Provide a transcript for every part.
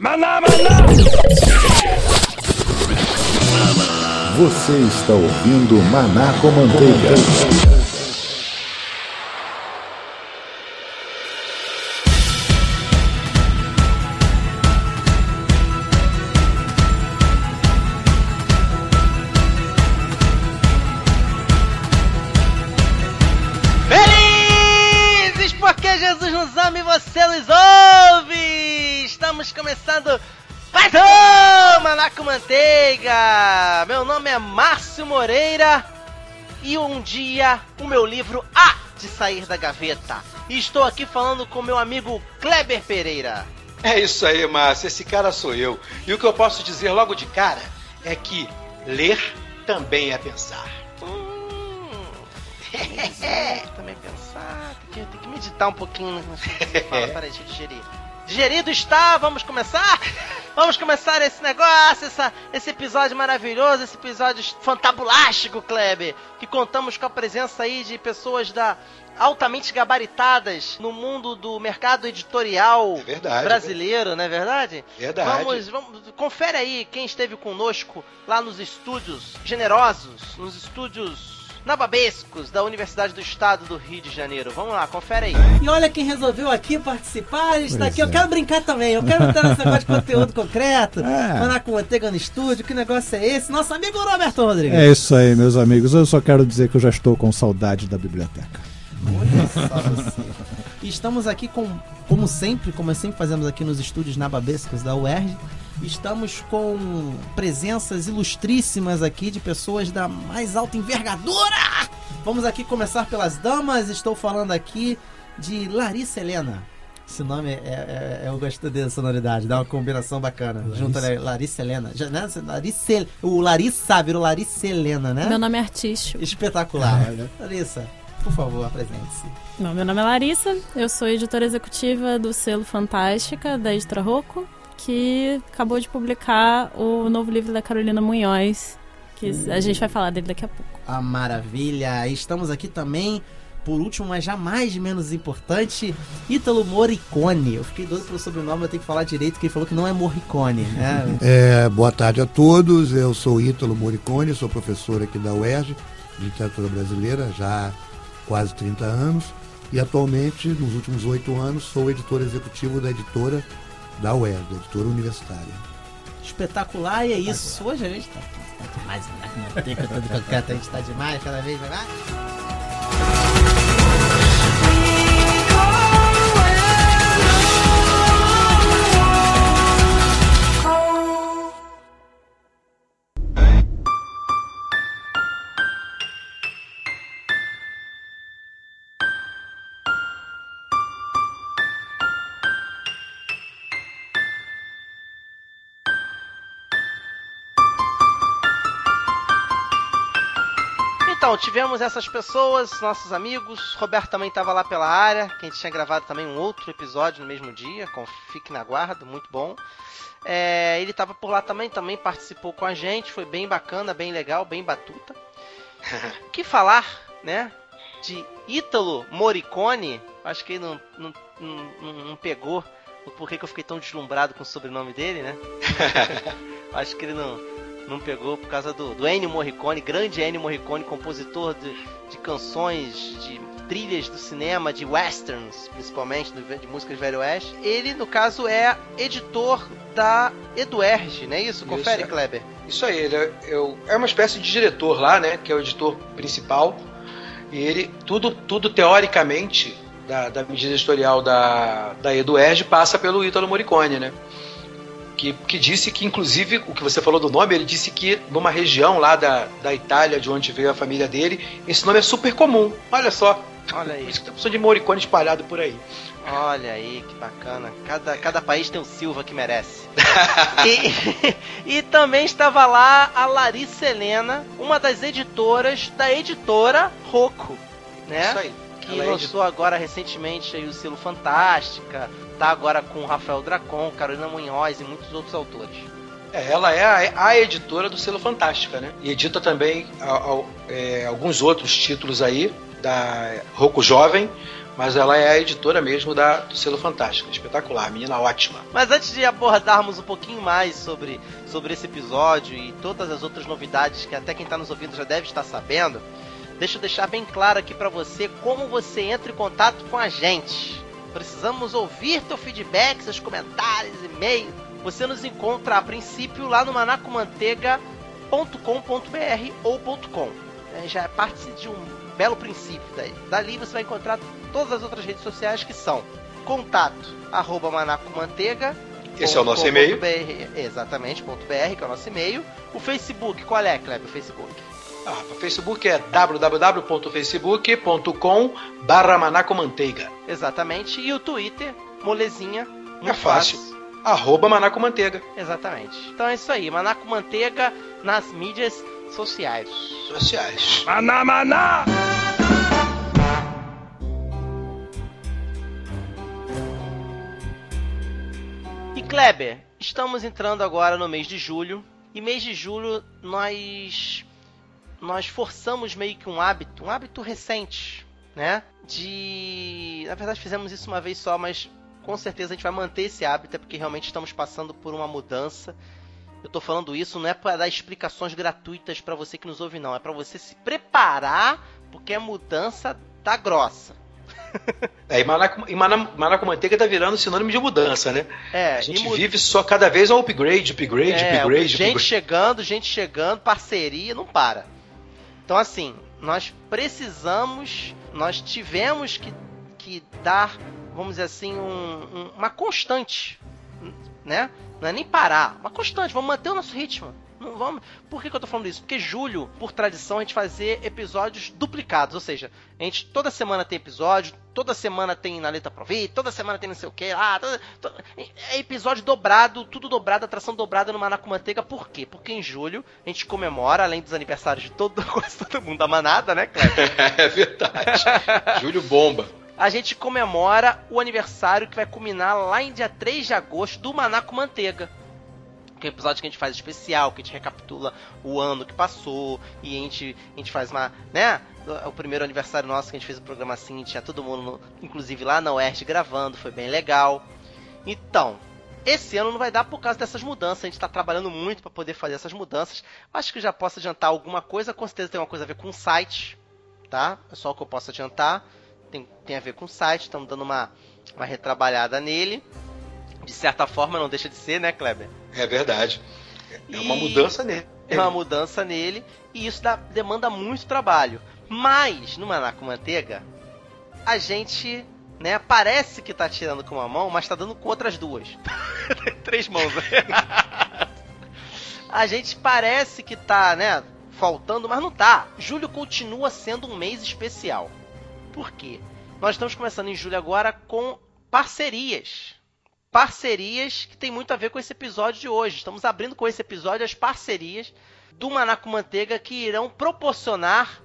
Maná, maná! Você está ouvindo Maná com Manteiga. Um dia o meu livro há de sair da gaveta. E estou aqui falando com meu amigo Kleber Pereira. É isso aí, Márcio. Esse cara sou eu. E o que eu posso dizer logo de cara é que ler também é pensar. Hum, também pensar, tem que, tem que meditar um pouquinho você fala. Peraí, deixa eu digerir. Digerido está, vamos começar? Vamos começar esse negócio, essa, esse episódio maravilhoso, esse episódio fantabulástico, Kleber, que contamos com a presença aí de pessoas da altamente gabaritadas no mundo do mercado editorial É verdade, brasileiro, não é verdade? Verdade. Vamos, vamos, confere aí quem esteve conosco lá nos estúdios generosos, nos estúdios nababescos da Universidade do Estado do Rio de Janeiro. Vamos lá, confere aí. E olha quem resolveu aqui participar, está Pois aqui. Eu é. quero brincar também, eu quero ter esse negócio de conteúdo concreto, É. mandar com manteiga no estúdio, que negócio é esse? Nosso amigo Roberto Rodrigues. É isso aí, meus amigos. Eu só quero dizer que eu já estou com saudade da biblioteca. Olha só você. E estamos aqui com, como sempre, como sempre fazemos aqui nos estúdios nababescos da UERJ, estamos com presenças ilustríssimas aqui de pessoas da mais alta envergadura. Vamos aqui começar pelas damas. Estou falando aqui de Larissa Helena. Esse nome é, é- é- eu gosto dessa sonoridade, dá uma combinação bacana. Junto ali, Larissa Helena. Já, né? Larissa, o Larissa virou Larissa Helena, né? Meu nome é artístico. Espetacular. Larissa, por favor, apresente-se. Meu nome é Larissa, eu sou editora executiva do selo Fantástica, da editora Rocco, que acabou de publicar o novo livro da Carolina Munhoz, que a gente vai falar dele daqui a pouco. A maravilha! Estamos aqui também, por último, mas jamais menos importante, Ítalo Morricone. Eu fiquei doido pelo sobrenome, eu tenho que falar direito, que ele falou que não é Morricone, né? É, boa tarde a todos, eu sou Ítalo Moricone, sou professor aqui da UERJ, de literatura brasileira, já há quase 30 anos, e atualmente, nos últimos oito anos, sou editor executivo da editora da UERJ, da editora universitária. Espetacular, e é isso. Hoje a gente tá, tá demais, né? Manteiga, todo concreto, a gente tá demais, cada vez mais. Tivemos essas pessoas, nossos amigos. Roberto também estava lá pela área, que a gente tinha gravado também um outro episódio no mesmo dia. Com Fique na guarda, muito bom. É, ele estava por lá também, também participou com a gente. Foi bem bacana, bem legal, bem batuta. Que falar, né? De Ítalo Morricone. Acho que ele não, não, não, não- não pegou o porquê que eu fiquei tão deslumbrado com o sobrenome dele, né? Acho que ele não, não pegou por causa do, do Ennio Morricone, grande Ennio Morricone, compositor de, de canções, de trilhas do cinema, de westerns, principalmente, de músicas de velho oeste. Ele, no caso, é editor da Eduerge, não é isso? Confere, é. Kleber. Isso aí, ele é, eu- é uma espécie de diretor lá, né? Que é o editor principal. E ele, tudo, tudo teoricamente, da, da medida editorial da, da Eduerge passa pelo Ítalo Morricone, né? Que, que disse que, inclusive, o que você falou do nome, ele disse que numa região lá da, da Itália, de onde veio a família dele, esse nome é super comum. Olha só. Olha aí. Por isso que tem opção de Morricone espalhado por aí. Olha aí, que bacana. Cada, cada país tem um Silva que merece. e, e também estava lá a Larissa Helena, uma das editoras da editora Rocco, né? Isso aí. que Ela é lançou agora recentemente o selo Fantástica, tá agora com Rafael Dracon, Carolina Munhoz e muitos outros autores. É, ela é a, a editora do selo Fantástica, né? E edita também a- a- é, alguns outros títulos aí da Rocco Jovem, mas ela é a editora mesmo da, do selo Fantástico. Espetacular, menina ótima. Mas antes de abordarmos um pouquinho mais sobre, sobre esse episódio e todas as outras novidades que até quem está nos ouvindo já deve estar sabendo, deixa eu deixar bem claro aqui para você como você entra em contato com a gente. Precisamos ouvir teu feedback, seus comentários, e-mail. Você nos encontra a princípio lá no manacomanteiga.com.br ou .com. É, já é parte de um belo princípio daí. Dali você vai encontrar todas as outras redes sociais que são contato arroba manacomanteiga esse é o nosso e-mail. Exatamente, ponto .br, que é o nosso e-mail. O Facebook, qual é, Kleber, o Facebook? Ah, o Facebook é www.facebook.com barra manacomanteiga. Exatamente. E o Twitter, molezinha, muito é fácil. fácil. Arroba manacomanteiga. Exatamente. Então é isso aí, manacomanteiga nas mídias sociais. Sociais. Maná, maná! E Kleber, estamos entrando agora no mês de julho. E mês de julho nós nós forçamos meio que um hábito, um hábito recente, né? De, na verdade fizemos isso uma vez só, mas com certeza a gente vai manter esse hábito é porque realmente estamos passando por uma mudança eu tô falando isso não é para dar explicações gratuitas para você que nos ouve, não. É para você se preparar, porque a mudança tá grossa. É, e Manaco, e Manaco Manteiga tá virando sinônimo de mudança, né? É, a gente vive só cada vez um upgrade, upgrade, é, upgrade. Gente upgrade. chegando, gente chegando, parceria, não para. Então, assim, nós precisamos, nós tivemos que, que dar, vamos dizer assim, um, um, uma constante, né? Não é nem parar, uma constante, vamos manter o nosso ritmo. Vamos... Por que, que eu tô falando isso? Porque julho, por tradição, a gente fazer episódios duplicados. Ou seja, a gente toda semana tem episódio, toda semana tem na letra Provit, toda semana tem não sei o que. Ah, toda, toda... é episódio dobrado, tudo dobrado, atração dobrada no Maná com Manteiga. Por quê? Porque em julho a gente comemora, além dos aniversários de todo, todo mundo da manada, né, Cleber? é verdade. julho bomba a gente comemora o aniversário que vai culminar lá em dia 3 de agosto do Maná com Manteiga. Que é episódio que a gente faz especial, que a gente recapitula o ano que passou e a gente, a gente faz uma, né? O primeiro aniversário nosso que a gente fez o programa assim, tinha todo mundo, no, inclusive lá na UERJ gravando, foi bem legal. Então, esse ano não vai dar por causa dessas mudanças. A gente está trabalhando muito para poder fazer essas mudanças. Acho que já posso adiantar alguma coisa. Com certeza tem uma coisa a ver com o site, tá? É só o que eu posso adiantar tem, tem a ver com o site, estamos dando uma, uma retrabalhada nele. De certa forma, não deixa de ser, né, Kleber? É verdade. É e uma mudança nele. É uma mudança nele e isso dá, demanda muito trabalho. Mas, no Maná com Manteiga, a gente né? Parece que tá tirando com uma mão, mas tá dando com outras duas. Três mãos. a gente parece que tá, né? Faltando, mas não tá. Julho continua sendo um mês especial. Por quê? Nós estamos começando em julho agora com parcerias. Parcerias que tem muito a ver com esse episódio de hoje. Estamos abrindo com esse episódio as parcerias do Manaco Manteiga que irão proporcionar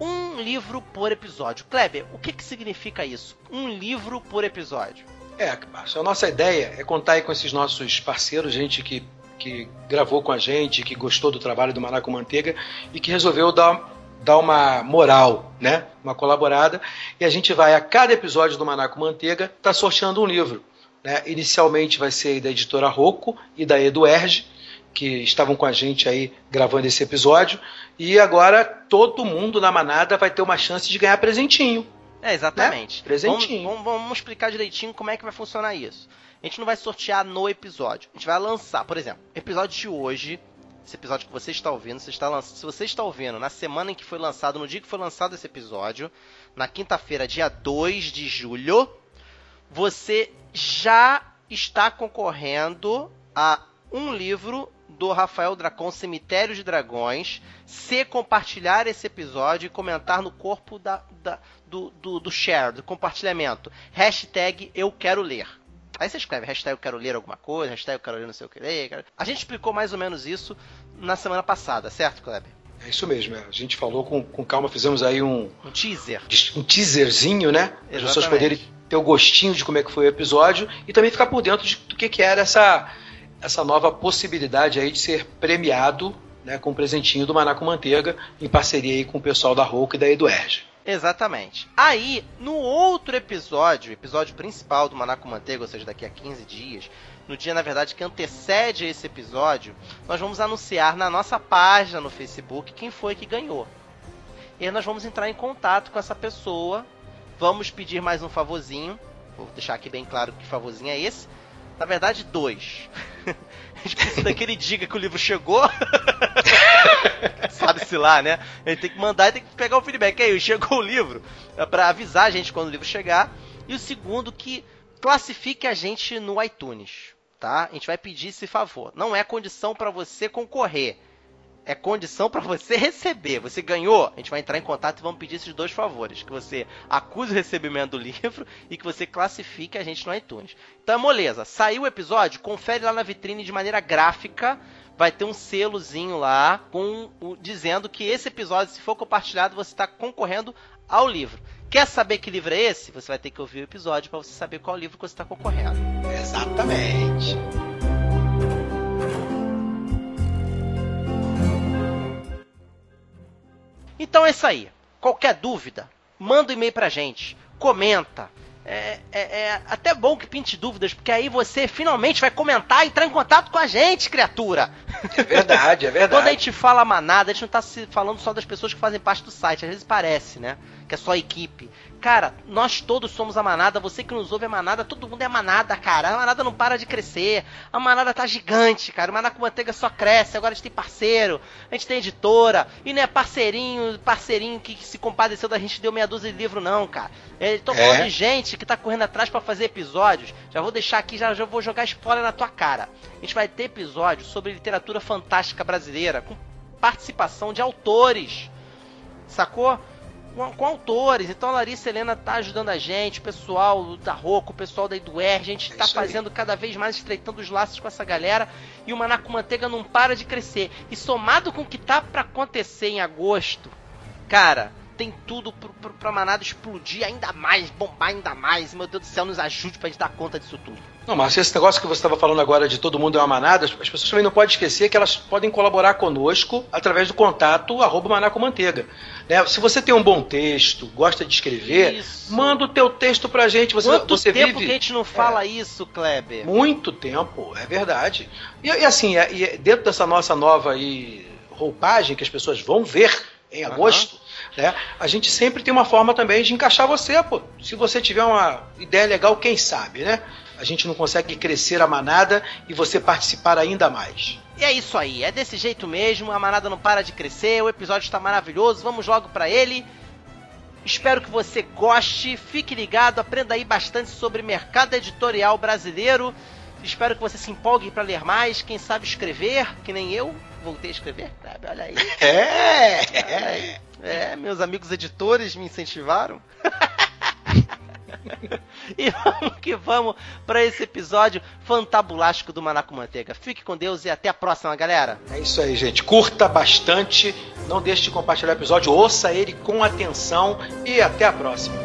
um livro por episódio. Kleber, o que, que significa isso? Um livro por episódio. É, a nossa ideia é contar aí com esses nossos parceiros, gente que, que gravou com a gente, que gostou do trabalho do Manaco Manteiga e que resolveu dar dar uma moral, né? Uma colaborada. E a gente vai, a cada episódio do Manaco Manteiga, tá sorteando um livro. Né? Inicialmente vai ser da editora Rocco e da Eduerge, que estavam com a gente aí gravando esse episódio. E agora todo mundo na manada vai ter uma chance de ganhar presentinho. É, exatamente. Né? Presentinho. Vamos, vamos, vamos explicar direitinho como é que vai funcionar isso. A gente não vai sortear no episódio. A gente vai lançar, por exemplo, episódio de hoje esse episódio que você está ouvindo, você está lanç... se você está ouvindo na semana em que foi lançado, no dia que foi lançado esse episódio, na quinta-feira, dia 2 de julho, você já está concorrendo a um livro do Rafael Dracon, Cemitério de Dragões, se compartilhar esse episódio e comentar no corpo da, da do, do, do share, do compartilhamento. Hashtag eu quero ler. Aí você escreve hashtag eu quero ler alguma coisa, hashtag eu quero ler não sei o que ler. A gente explicou mais ou menos isso na semana passada, certo, Kleber? É isso mesmo, é. a gente falou com, com calma, fizemos aí um. Um teaser. Um teaserzinho, né? Para as pessoas poderem ter o gostinho de como é que foi o episódio e também ficar por dentro de, do que, que era essa, essa nova possibilidade aí de ser premiado né, com um presentinho do Maná com Manteiga, em parceria aí com o pessoal da Rouca e da Eduerge. Exatamente. Aí, no outro episódio, episódio principal do Maná com Manteiga, ou seja, daqui a 15 dias, no dia, na verdade, que antecede esse episódio, nós vamos anunciar na nossa página no Facebook quem foi que ganhou. E aí nós vamos entrar em contato com essa pessoa, vamos pedir mais um favorzinho. Vou deixar aqui bem claro que favorzinho é esse. Na verdade, dois. A gente precisa que ele diga que o livro chegou. Sabe-se lá, né? A gente tem que mandar e tem que pegar o feedback. Aí, chegou o livro. É pra avisar a gente quando o livro chegar. E o segundo, que classifique a gente no iTunes. Tá? A gente vai pedir esse favor. Não é condição para você concorrer é condição para você receber. Você ganhou, a gente vai entrar em contato e vamos pedir esses dois favores: que você acuse o recebimento do livro e que você classifique a gente no iTunes. Então, moleza. Saiu o episódio, confere lá na vitrine de maneira gráfica. Vai ter um selozinho lá com o, dizendo que esse episódio, se for compartilhado, você está concorrendo ao livro. Quer saber que livro é esse? Você vai ter que ouvir o episódio para você saber qual livro você está concorrendo. Exatamente. Então é isso aí. Qualquer dúvida, manda um e-mail pra gente, comenta. É, é, é, até bom que pinte dúvidas, porque aí você finalmente vai comentar e entrar em contato com a gente, criatura. É verdade, é verdade. Quando a gente fala manada, a gente não tá falando só das pessoas que fazem parte do site, às vezes parece, né? Que é só equipe. Cara, nós todos somos a manada, você que nos ouve é manada, todo mundo é manada, cara. A manada não para de crescer. A manada tá gigante, cara. O Maná com Manteiga só cresce. Agora a gente tem parceiro, a gente tem editora. E não é parceirinho, parceirinho que, se compadeceu da gente deu meia dúzia de livro, não, cara. É, tô falando é. de gente que tá correndo atrás para fazer episódios. Já vou deixar aqui, já, já vou jogar spoiler na tua cara. A gente vai ter episódios sobre literatura fantástica brasileira, com participação de autores. Sacou? Com, com, autores. Então a Larissa Helena tá ajudando a gente, o pessoal da Roco, o pessoal da Eduer, a gente tá fazendo cada vez mais, estreitando os laços com essa galera. E o Manaco Manteiga não para de crescer. E somado com o que tá para acontecer em agosto, cara, tem tudo pro, pro, pra manada explodir ainda mais, bombar ainda mais. Meu Deus do céu, nos ajude pra gente dar conta disso tudo. Não, mas esse negócio que você estava falando agora de todo mundo é uma manada, as pessoas também não podem esquecer que elas podem colaborar conosco através do contato arroba manacomanteiga. Né? Se você tem um bom texto, gosta de escrever, isso. manda o teu texto pra gente. Você, Quanto você tempo vive... que a gente não fala é, isso, Kleber? Muito tempo, é verdade. E, e assim, é, e dentro dessa nossa nova aí, roupagem que as pessoas vão ver em agosto, uhum. Né? A gente sempre tem uma forma também de encaixar você, pô. Se você tiver uma ideia legal, quem sabe, né? A gente não consegue crescer a manada e você participar ainda mais. E é isso aí, é desse jeito mesmo, a manada não para de crescer, o episódio está maravilhoso, vamos logo para ele. Espero que você goste, fique ligado, aprenda aí bastante sobre mercado editorial brasileiro. Espero que você se empolgue para ler mais, quem sabe escrever, que nem eu voltei a escrever. Olha aí. É! Olha aí. É, meus amigos editores me incentivaram. e vamos que vamos para esse episódio fantabulástico do Manaco Manteiga. Fique com Deus e até a próxima, galera. É isso aí, gente. Curta bastante, não deixe de compartilhar o episódio, ouça ele com atenção e até a próxima.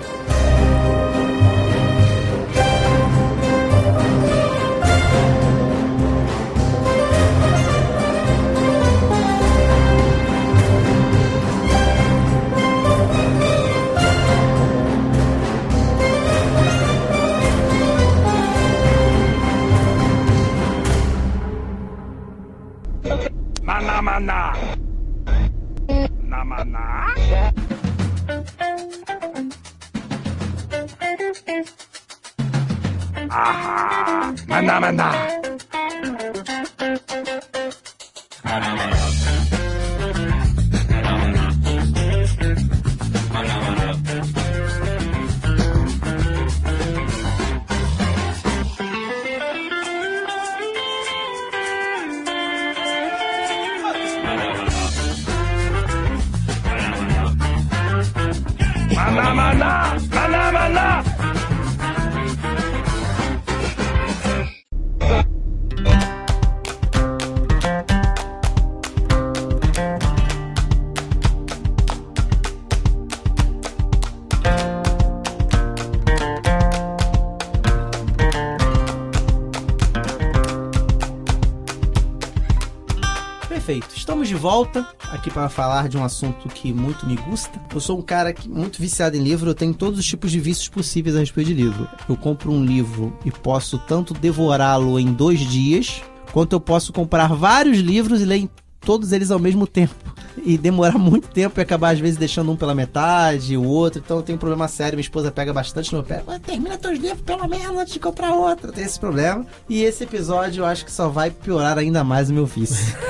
Namana. Namana. Aha. Mana mana. Volta aqui para falar de um assunto que muito me gusta. Eu sou um cara que, muito viciado em livro, eu tenho todos os tipos de vícios possíveis a respeito de livro. Eu compro um livro e posso tanto devorá-lo em dois dias, quanto eu posso comprar vários livros e ler todos eles ao mesmo tempo. E demorar muito tempo e acabar, às vezes, deixando um pela metade, o outro. Então eu tenho um problema sério. Minha esposa pega bastante no meu pé. Termina teus livros pelo menos antes de comprar outro. Tem esse problema. E esse episódio eu acho que só vai piorar ainda mais o meu vício.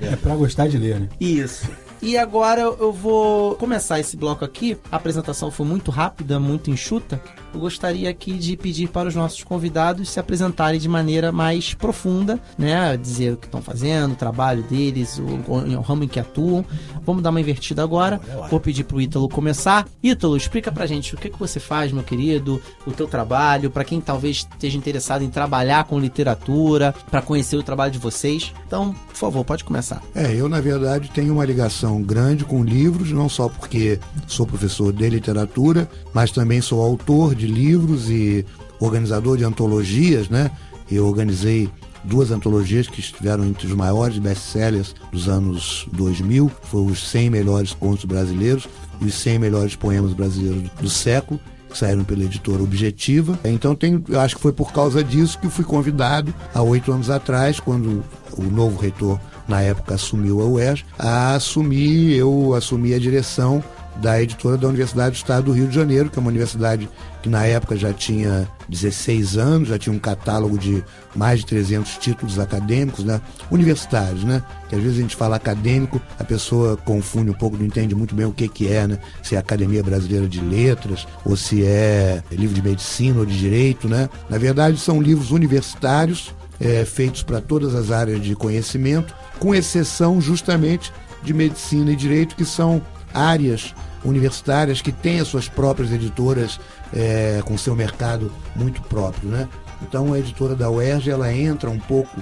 É pra gostar de ler, né? Isso. E agora eu vou começar esse bloco aqui. A apresentação foi muito rápida, muito enxuta. Eu gostaria aqui de pedir para os nossos convidados se apresentarem de maneira mais profunda, né? Dizer o que estão fazendo, o trabalho deles, o, o ramo em que atuam. Vamos dar uma invertida agora. Vou pedir para o Ítalo começar. Ítalo, explica pra gente o que, que você faz, meu querido, o teu trabalho, para quem talvez esteja interessado em trabalhar com literatura, para conhecer o trabalho de vocês. Então, por favor, pode começar. É, eu na verdade tenho uma ligação grande com livros, não só porque sou professor de literatura, mas também sou autor de livros e organizador de antologias, né? Eu organizei duas antologias que estiveram entre os maiores best-sellers dos anos 2000, foi os 100 melhores contos brasileiros e os 100 melhores poemas brasileiros do, século que saíram pela editora Objetiva. Então tem, eu acho que foi por causa disso que fui convidado há oito anos atrás, quando o novo reitor na época assumiu a UERJ, a assumir, eu assumi a direção da editora da Universidade do Estado do Rio de Janeiro, que é uma universidade que na época já tinha 16 anos, já tinha um catálogo de mais de 300 títulos acadêmicos, né? universitários, né? Que às vezes a gente fala acadêmico, a pessoa confunde um pouco, não entende muito bem o que, que é, né? Se é Academia Brasileira de Letras, ou se é livro de medicina ou de direito, né? Na verdade, são livros universitários, é, feitos para todas as áreas de conhecimento, com exceção justamente de medicina e direito, que são áreas universitárias que têm as suas próprias editoras é, com seu mercado muito próprio, né? Então a editora da UERJ ela entra um pouco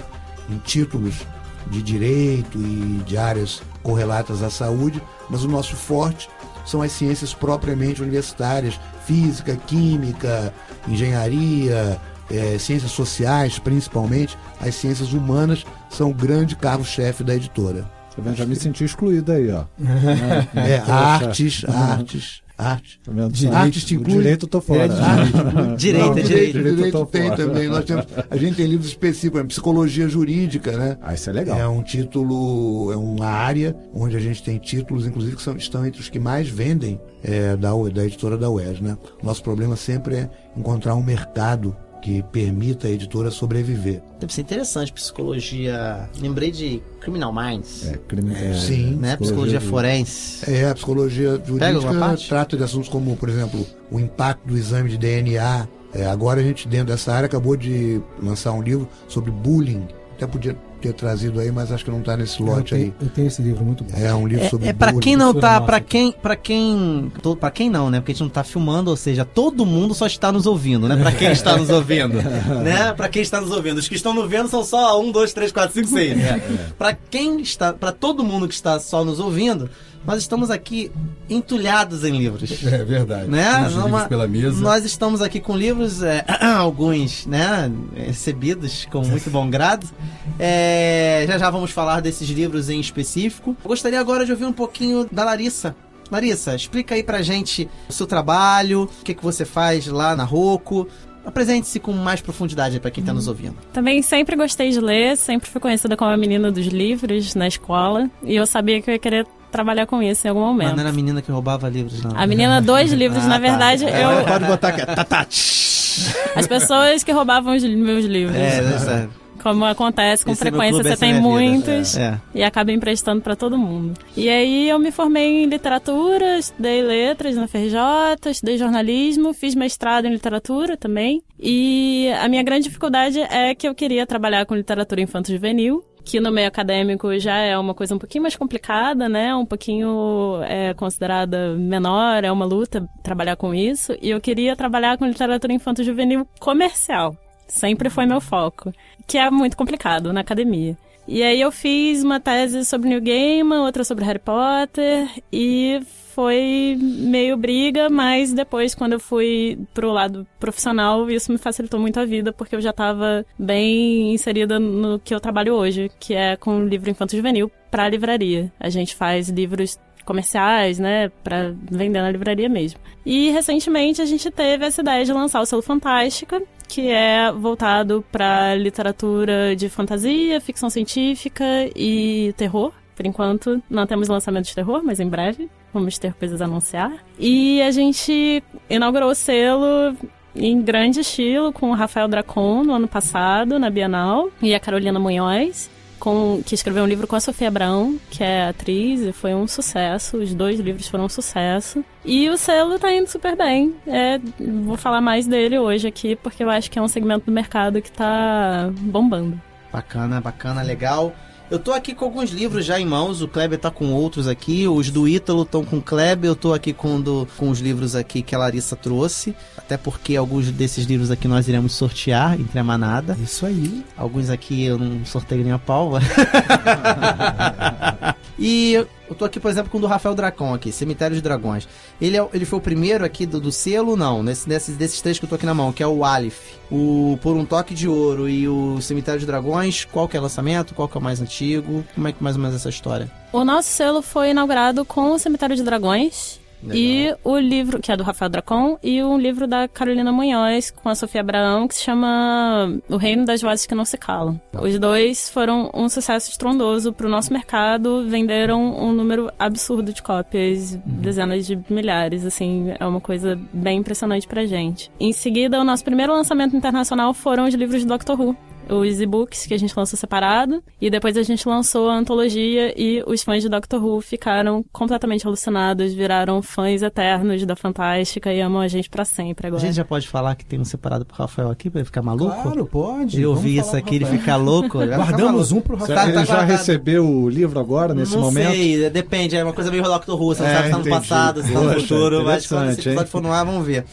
em títulos de direito e de áreas correlatas à saúde, mas o nosso forte são as ciências propriamente universitárias, física, química, engenharia, é, ciências sociais, principalmente, as ciências humanas são o grande carro-chefe da editora. Tá vendo? Já me senti excluído aí, ó. É, Poxa. artes, artes, arte. Tá vendo? Direito, Arte te inclui. Direito eu tô fora. É, direito. Direito, Não, é direito, direito. direito, tem fora. também. Nós temos, a gente tem livros específicos, psicologia jurídica, né? Ah, isso é legal. É um título, é uma área onde a gente tem títulos, inclusive, que são, estão entre os que mais vendem é, da, da editora da UES, né? Nosso problema sempre é encontrar um mercado que permita a editora sobreviver. Deve ser interessante, psicologia. Lembrei de Criminal Minds. É, crime, é, Sim. né? Psicologia forense. É, a psicologia jurídica trata de assuntos como, por exemplo, o impacto do exame de DNA. É, agora a gente, dentro dessa área, acabou de lançar um livro sobre bullying. Até podia ter trazido aí, mas acho que não está nesse Eu lote aí. tenho, eu tenho esse livro muito bom. É um livro É, sobre é para quem não tá, para quem, para quem, para quem não, né? Porque a gente não tá filmando, ou seja, todo mundo só está nos ouvindo, né? Para quem está nos ouvindo, né? Para quem está nos ouvindo, os que estão nos vendo são só um, dois, três, quatro, cinco, seis. Né? Para quem está, para todo mundo que está só nos ouvindo, nós estamos aqui entulhados em livros. É verdade. Né? Numa- pela mesa. Nós estamos aqui com livros, é, alguns, né, recebidos com muito bom grado. É, já já vamos falar desses livros em específico. Eu gostaria agora de ouvir um pouquinho da Larissa. Larissa, explica aí pra gente o seu trabalho, o que, que você faz lá na Roco. Apresente-se com mais profundidade aí pra quem tá nos ouvindo. Também sempre gostei de ler, sempre fui conhecida como a menina dos livros na escola. E eu sabia que eu ia querer trabalhar com isso em algum Mas momento. não era a menina que roubava livros, não. A menina dos livros, Ah, na tá. verdade, É, eu. Pode botar aqui. Tá, tá. As pessoas que roubavam os meus livros. É, essa- Como acontece com Esse frequência, clube, você tem vida. muitos É. e acaba emprestando pra todo mundo. E aí eu me formei em literatura, estudei letras na FRJ, estudei jornalismo, fiz mestrado em literatura também. E a minha grande dificuldade é que eu queria trabalhar com literatura infanto-juvenil. Que no meio acadêmico já é uma coisa um pouquinho mais complicada, né? Um pouquinho é considerada menor, é uma luta trabalhar com isso. E eu queria trabalhar com literatura infanto-juvenil comercial. Sempre foi meu foco. Que é muito complicado na academia. E aí eu fiz uma tese sobre New Gaiman, outra sobre Harry Potter e foi meio briga, mas depois quando eu fui pro lado profissional, isso me facilitou muito a vida, porque eu já estava bem inserida no que eu trabalho hoje, que é com livro infanto juvenil para livraria. A gente faz livros comerciais, né, para vender na livraria mesmo. E recentemente a gente teve essa ideia de lançar o selo Fantástica, que é voltado para literatura de fantasia, ficção científica e terror. Por enquanto, não temos lançamento de terror, mas em breve vamos ter coisas a anunciar. E a gente inaugurou o selo em grande estilo com o Rafael Dracon no ano passado, na Bienal, e a Carolina Munhoz com, que escreveu um livro com a Sofia Abrão, que é atriz, e foi um sucesso. Os dois livros foram um sucesso. E o selo tá indo super bem. É, vou falar mais dele hoje aqui, porque eu acho que é um segmento do mercado que tá bombando. Bacana, bacana, legal. Eu tô aqui com alguns livros já em mãos, o Kleber tá com outros aqui, os do Ítalo estão com o Kleber, eu tô aqui com, do, com os livros aqui que a Larissa trouxe, até porque alguns desses livros aqui nós iremos sortear entre a manada. Isso aí. Alguns aqui eu não sorteio nem a pau. e eu tô aqui, por exemplo, com o do Rafael Dracon aqui, Cemitério de Dragões. Ele, é, ele foi o primeiro aqui do, do selo? Não, nesse, nesses, desses três que eu tô aqui na mão, que é o Alif, o Por um Toque de Ouro e o Cemitério de Dragões. Qual que é o lançamento? Qual que é o mais antigo? Como é que mais ou menos essa história? O nosso selo foi inaugurado com o Cemitério de Dragões. Legal. E o livro, que é do Rafael Dracon, e um livro da Carolina Munhoz com a Sofia Abraão, que se chama O Reino das Vozes que Não Se Calam. Tá. Os dois foram um sucesso estrondoso para o nosso mercado, venderam um número absurdo de cópias, uhum. dezenas de milhares, assim, é uma coisa bem impressionante pra gente. Em seguida, o nosso primeiro lançamento internacional foram os livros de Doctor Who os e-books que a gente lançou separado, e depois a gente lançou a antologia e os fãs de Doctor Who ficaram completamente alucinados, viraram fãs eternos da Fantástica e amam a gente para sempre agora. A gente já pode falar que tem um separado pro Rafael aqui pra ele ficar maluco? Claro, pode. Eu vi isso aqui, ele ficar louco. Guardamos um pro Rafael. Tá, ele tá já recebeu o livro agora, nesse não momento? Não sei, depende, é uma coisa meio Doctor Who, você não é, sabe se tá no passado, se tá no futuro, mas quando esse episódio for no ar, vamos ver.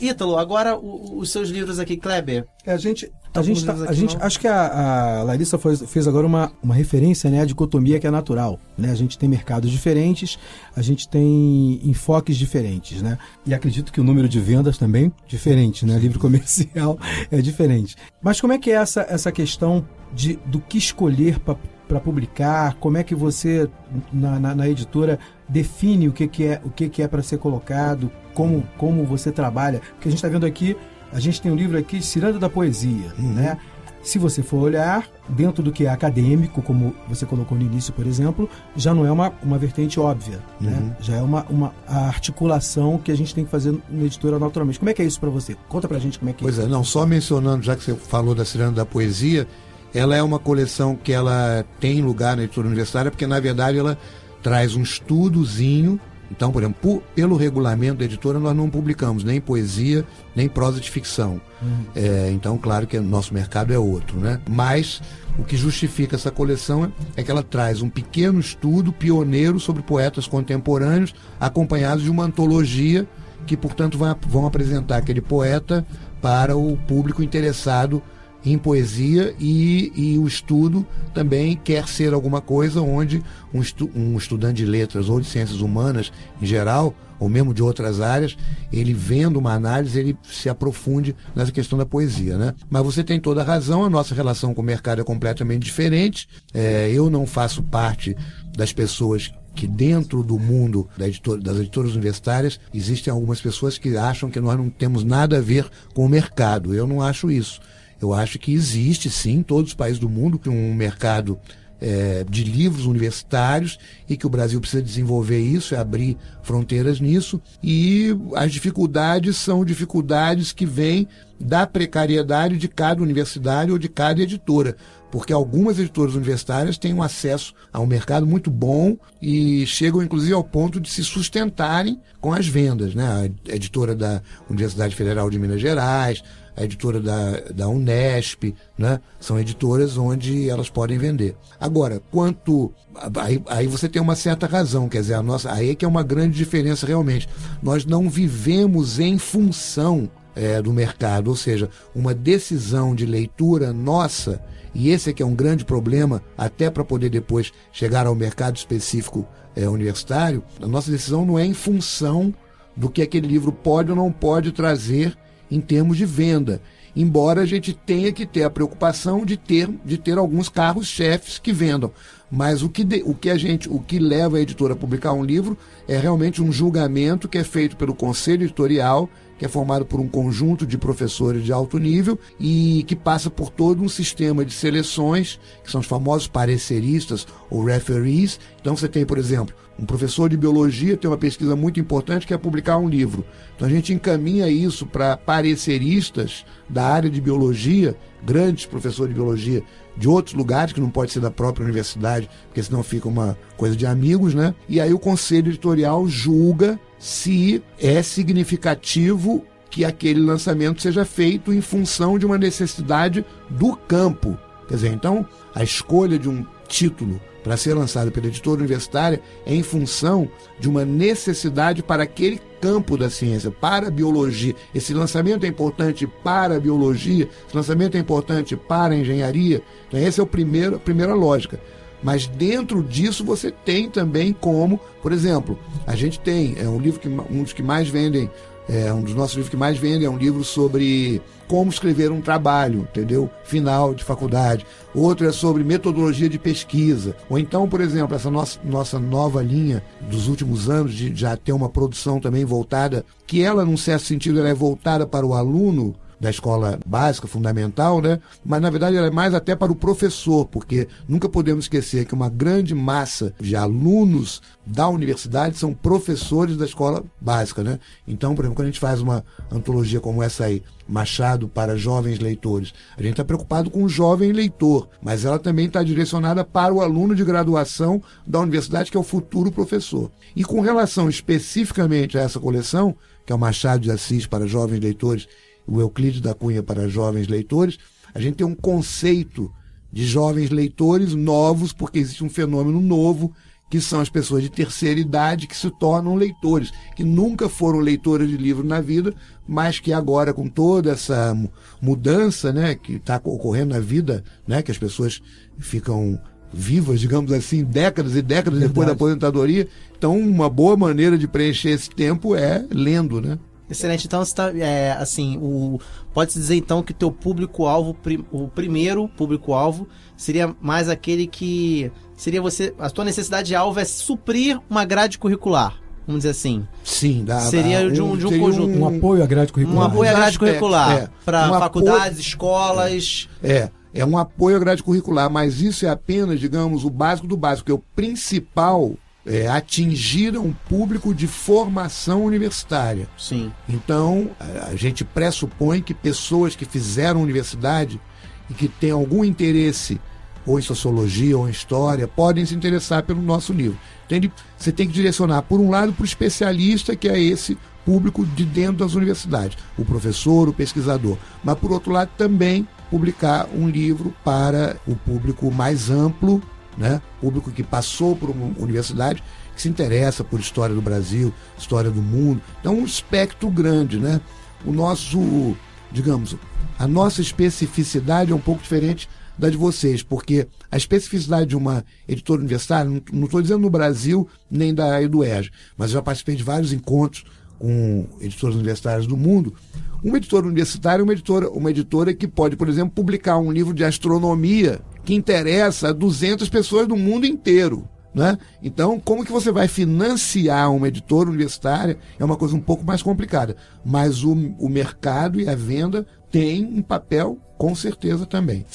Ítalo, agora o, os seus livros aqui, Kleber. É, a gente, a gente, tá, a gente acho que a, a Larissa fez, fez, agora uma, uma referência, né, à dicotomia que é natural, né? A gente tem mercados diferentes, a gente tem enfoques diferentes, né? E acredito que o número de vendas também diferente, né? Livro comercial é diferente. Mas como é que é essa essa questão de do que escolher para publicar? Como é que você na, na, na editora define o que, que é o que, que é para ser colocado? como, como você trabalha. Porque a gente está vendo aqui, a gente tem um livro aqui, Ciranda da Poesia, uhum. né? Se você for olhar, dentro do que é acadêmico, como você colocou no início, por exemplo, já não é uma, uma vertente óbvia, né? uhum. né? Já é uma, uma articulação que a gente tem que fazer na editora naturalmente. Como é que é isso para você? Conta pra gente como é que pois é. Pois é, não, só mencionando, já que você falou da Ciranda da Poesia, ela é uma coleção que ela tem lugar na editora universitária, porque na verdade ela traz um estudozinho então, por exemplo, por, pelo regulamento da editora, nós não publicamos nem poesia, nem prosa de ficção. Uhum. É, então, claro que nosso mercado é outro, né? Mas o que justifica essa coleção é que ela traz um pequeno estudo pioneiro sobre poetas contemporâneos, acompanhados de uma antologia que, portanto, vai, vão apresentar aquele poeta para o público interessado em poesia e, e o estudo também quer ser alguma coisa onde um, estu, um estudante de letras ou de ciências humanas em geral, ou mesmo de outras áreas, ele vendo uma análise, ele se aprofunde nessa questão da poesia, né? Mas você tem toda a razão, a nossa relação com o mercado é completamente diferente. É, eu não faço parte das pessoas que dentro do mundo da editor, das editoras universitárias existem algumas pessoas que acham que nós não temos nada a ver com o mercado. Eu não acho isso. Eu acho que existe, sim, em todos os países do mundo, um mercado é, de livros universitários e que o Brasil precisa desenvolver isso, é abrir fronteiras nisso. E as dificuldades são dificuldades que vêm da precariedade de cada universidade ou de cada editora. Porque algumas editoras universitárias têm um acesso a um mercado muito bom e chegam inclusive ao ponto de se sustentarem com as vendas. Né? A editora da Universidade Federal de Minas Gerais, a editora da, da Unesp, né? São editoras onde elas podem vender. Agora, quanto. Aí, aí você tem uma certa razão, quer dizer, a nossa, aí é que é uma grande diferença realmente. Nós não vivemos em função é, do mercado, ou seja, uma decisão de leitura nossa, e esse é que é um grande problema, até para poder depois chegar ao mercado específico é, universitário, a nossa decisão não é em função do que aquele livro pode ou não pode trazer em termos de venda. Embora a gente tenha que ter a preocupação de ter, de ter alguns carros-chefes que vendam. Mas o que, de, o que a gente, o que leva a editora a publicar um livro é realmente um julgamento que é feito pelo conselho editorial, que é formado por um conjunto de professores de alto nível e que passa por todo um sistema de seleções, que são os famosos pareceristas ou referees. Então você tem, por exemplo, um professor de biologia tem uma pesquisa muito importante que é publicar um livro. Então a gente encaminha isso para pareceristas da área de biologia, grandes professores de biologia de outros lugares, que não pode ser da própria universidade, porque senão fica uma coisa de amigos, né? E aí o conselho editorial julga se é significativo que aquele lançamento seja feito em função de uma necessidade do campo. Quer dizer, então, a escolha de um título para ser lançado pela editora universitária é em função de uma necessidade para aquele campo da ciência, para a biologia. Esse lançamento é importante para a biologia, esse lançamento é importante para a engenharia. Então, essa é o primeiro, a primeira lógica. Mas dentro disso você tem também como, por exemplo, a gente tem, é um livro que um dos que mais vendem é, um dos nossos livros que mais vendem é um livro sobre como escrever um trabalho, entendeu? Final de faculdade. Outro é sobre metodologia de pesquisa. Ou então, por exemplo, essa nossa, nossa nova linha dos últimos anos de já ter uma produção também voltada, que ela, num certo sentido, ela é voltada para o aluno, da escola básica, fundamental, né? Mas na verdade ela é mais até para o professor, porque nunca podemos esquecer que uma grande massa de alunos da universidade são professores da escola básica, né? Então, por exemplo, quando a gente faz uma antologia como essa aí, Machado para jovens leitores, a gente está preocupado com o jovem leitor, mas ela também está direcionada para o aluno de graduação da universidade, que é o futuro professor. E com relação especificamente a essa coleção, que é o Machado de Assis para jovens leitores o Euclides da Cunha para jovens leitores, a gente tem um conceito de jovens leitores novos, porque existe um fenômeno novo, que são as pessoas de terceira idade que se tornam leitores, que nunca foram leitores de livro na vida, mas que agora, com toda essa mudança né, que está ocorrendo na vida, né, que as pessoas ficam vivas, digamos assim, décadas e décadas Verdade. depois da aposentadoria. Então, uma boa maneira de preencher esse tempo é lendo, né? Excelente. Então, você tá, é, assim, o, pode-se dizer então que teu público-alvo, o primeiro público-alvo, seria mais aquele que seria você, a tua necessidade-alvo é suprir uma grade curricular. Vamos dizer assim. Sim, dá, seria dá, de um, de um conjunto. Um, um, apoio à grade curricular. Um apoio à grade curricular. É, para um faculdades, apoio, escolas. É, é um apoio à grade curricular, mas isso é apenas, digamos, o básico do básico, que é o principal é, atingir um público de formação universitária. Sim. Então, a, a gente pressupõe que pessoas que fizeram universidade e que têm algum interesse ou em sociologia ou em história podem se interessar pelo nosso livro. Então, você tem que direcionar, por um lado, para o especialista, que é esse público de dentro das universidades, o professor, o pesquisador, mas por outro lado também publicar um livro para o público mais amplo né? público que passou por uma universidade, que se interessa por história do Brasil, história do mundo. Então, um espectro grande. Né? O nosso, digamos, a nossa especificidade é um pouco diferente da de vocês, porque a especificidade de uma editora universitária, não estou dizendo no Brasil nem da EduERJ, mas já participei de vários encontros com editoras universitárias do mundo. Uma editora universitária é uma editora, uma editora que pode, por exemplo, publicar um livro de astronomia que interessa a 200 pessoas do mundo inteiro. Né? Então, como que você vai financiar uma editora universitária é uma coisa um pouco mais complicada. Mas o, o mercado e a venda têm um papel, com certeza, também.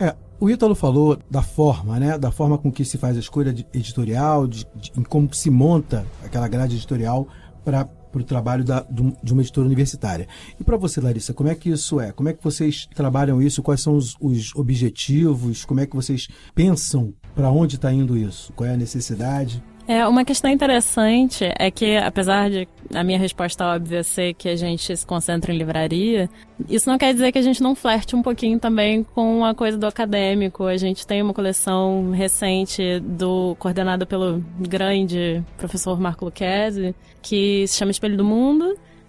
É, o Ítalo falou da forma, né? Da forma com que se faz a escolha editorial, de, de, em como se monta aquela grade editorial para para o trabalho da, de uma editora universitária. E para você, Larissa, como é que isso é? Como é que vocês trabalham isso? Quais são os, os objetivos? Como é que vocês pensam para onde está indo isso? Qual é a necessidade? É, uma questão interessante é que, apesar de a minha resposta óbvia ser que a gente se concentra em livraria, isso não quer dizer que a gente não flerte um pouquinho também com a coisa do acadêmico. A gente tem uma coleção recente do coordenada pelo grande professor Marco Lucchesi, que se chama Espelho do Mundo,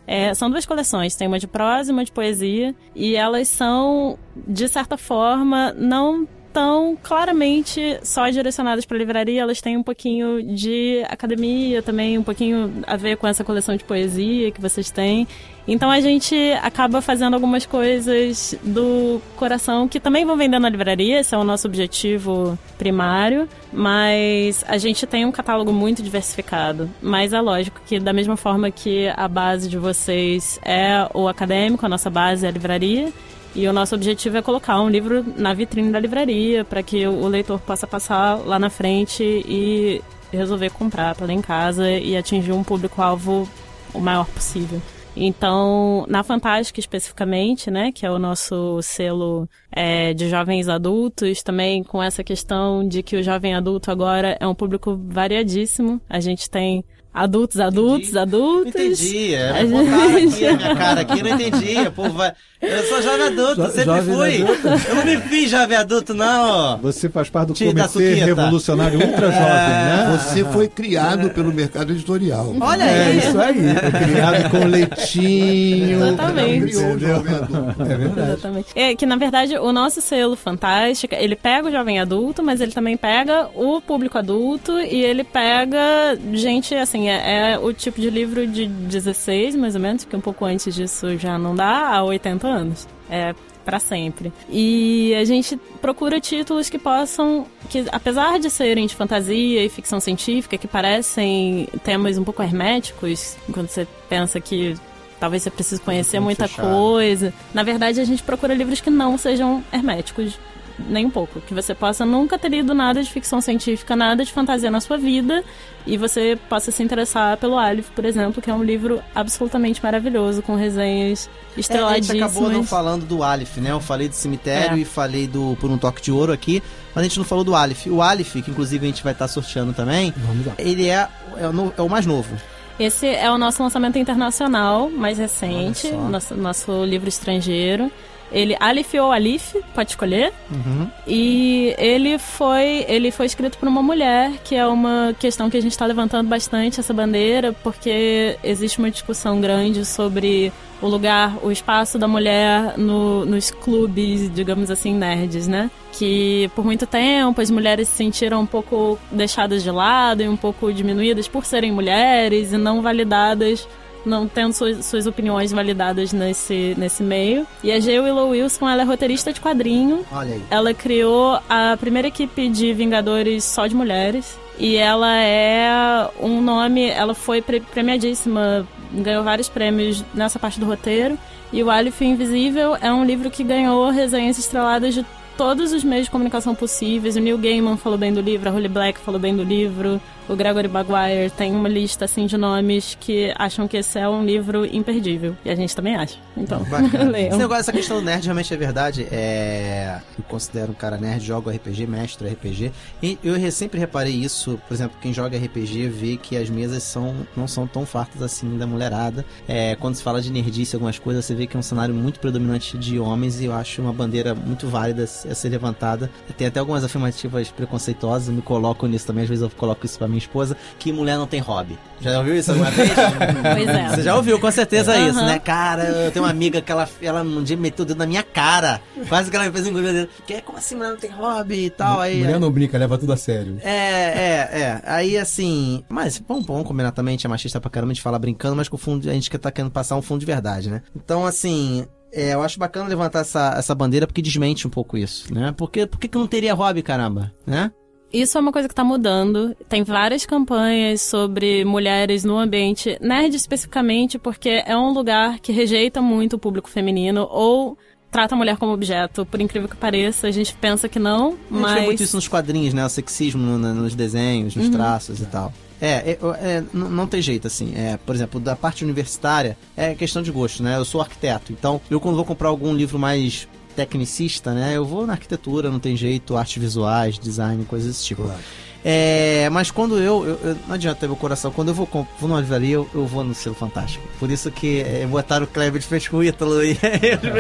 É, são duas coleções, tem uma de prosa e uma de poesia, e elas são, de certa forma, não tão claramente só direcionadas para livraria, elas têm um pouquinho de academia também, um pouquinho a ver com essa coleção de poesia que vocês têm. Então a gente acaba fazendo algumas coisas do coração que também vão vender na livraria, esse é o nosso objetivo primário, mas a gente tem um catálogo muito diversificado. Mas é lógico que da mesma forma que a base de vocês é o acadêmico, a nossa base é a livraria, e o nosso objetivo é colocar um livro na vitrine da livraria para que o leitor possa passar lá na frente e resolver comprar para ler em casa e atingir um público-alvo o maior possível. Então, na Fantástica especificamente, né, que é o nosso selo é, de jovens adultos, também com essa questão de que o jovem adulto agora é um público variadíssimo. A gente tem adultos, adultos, entendi. adultos. Entendi. É, gente... aqui a minha cara aqui, não entendi. O povo vai. Eu sou jovem adulto, jo sempre jovem fui. Adulto. Eu não me fiz jovem adulto, não. Você faz parte do Tira comitê revolucionário ultra jovem, é. né? Você foi criado pelo mercado editorial. Olha é aí. É isso aí. Foi criado com leitinho. Exatamente. É verdade. Exatamente. É que, na verdade, o nosso selo Fantástica, ele pega o jovem adulto, mas ele também pega o público adulto e ele pega gente, assim, é, é o tipo de livro de 16, mais ou menos, porque um pouco antes disso já não dá, a 80 anos. É para sempre. E a gente procura títulos que possam, que apesar de serem de fantasia e ficção científica, que parecem temas um pouco herméticos, quando você pensa que talvez você precise conhecer muita fechado. coisa. Na verdade, a gente procura livros que não sejam herméticos nem um pouco. Que você possa nunca ter lido nada de ficção científica, nada de fantasia na sua vida, e você possa se interessar pelo Aleph, por exemplo, que é um livro absolutamente maravilhoso, com resenhas estreladíssimas. É, a gente acabou não falando do Aleph, né? Eu falei do cemitério é. e falei do Por um Toque de Ouro aqui, mas a gente não falou do Aleph. O Aleph, que inclusive a gente vai estar sorteando também, ele é, é, o, é o mais novo. Esse é o nosso lançamento internacional mais recente, nosso, nosso livro estrangeiro. Ele Alif ou Alif, pode escolher. Uhum. E ele foi ele foi escrito por uma mulher, que é uma questão que a gente está levantando bastante essa bandeira, porque existe uma discussão grande sobre o lugar, o espaço da mulher no, nos clubes, digamos assim, nerds, né? Que por muito tempo as mulheres se sentiram um pouco deixadas de lado e um pouco diminuídas por serem mulheres e não validadas não tendo suas, suas opiniões validadas nesse, nesse meio. E a G. Willow Wilson, ela é roteirista de quadrinho. Olha aí. Ela criou a primeira equipe de Vingadores só de mulheres. E ela é um nome, ela foi premiadíssima, ganhou vários prêmios nessa parte do roteiro. E o Aleph Invisível é um livro que ganhou resenhas estreladas de todos os meios de comunicação possíveis. O Neil Gaiman falou bem do livro, a Holly Black falou bem do livro, o Gregory Maguire tem uma lista assim de nomes que acham que esse é um livro imperdível. E a gente também acha. Então, leiam. Esse negócio, essa questão do nerd realmente é verdade. É... Eu considero um cara nerd, jogo RPG, mestre RPG. E eu sempre reparei isso, por exemplo, quem joga RPG vê que as mesas são, não são tão fartas assim da mulherada. É, quando se fala de nerdice, algumas coisas, você vê que é um cenário muito predominante de homens e eu acho uma bandeira muito válida a ser levantada. Tem até algumas afirmativas preconceituosas, me coloco nisso também, às vezes eu coloco isso pra mim minha esposa, que mulher não tem hobby. Já ouviu isso alguma vez? pois é. Você já ouviu, com certeza uhum. isso, né? Cara, eu tenho uma amiga que ela, ela um dia meteu o dedo na minha cara. Quase que ela me fez engolir o dedo. Que, como assim mulher não tem hobby e tal? Aí, mulher não brinca, leva tudo a sério. É, é, é. Aí assim. Mas vamos, vamos combinar também, a gente é machista pra caramba, a gente fala brincando, mas com o fundo, a gente tá querendo passar um fundo de verdade, né? Então, assim, é, eu acho bacana levantar essa, essa bandeira porque desmente um pouco isso, né? Porque, por que não teria hobby, caramba, né? Isso é uma coisa que está mudando. Tem várias campanhas sobre mulheres no ambiente nerd especificamente, porque é um lugar que rejeita muito o público feminino ou trata a mulher como objeto. Por incrível que pareça, a gente pensa que não, mas... A gente vê muito isso nos quadrinhos, né? O sexismo no, no, nos desenhos, nos uhum. traços e tal. É, é, é não tem jeito assim. É, por exemplo, da parte universitária é questão de gosto, né? Eu sou arquiteto, então eu quando vou comprar algum livro mais tecnicista, né? Eu vou na arquitetura, não tem jeito, artes visuais, design, coisas desse tipo. Claro. É, mas quando eu, eu, eu, Não adianta ter meu coração. Quando eu vou, vou numa livraria, eu, eu vou no selo fantástico. Por isso que é, botaram o Kleber de frente com o Ítalo e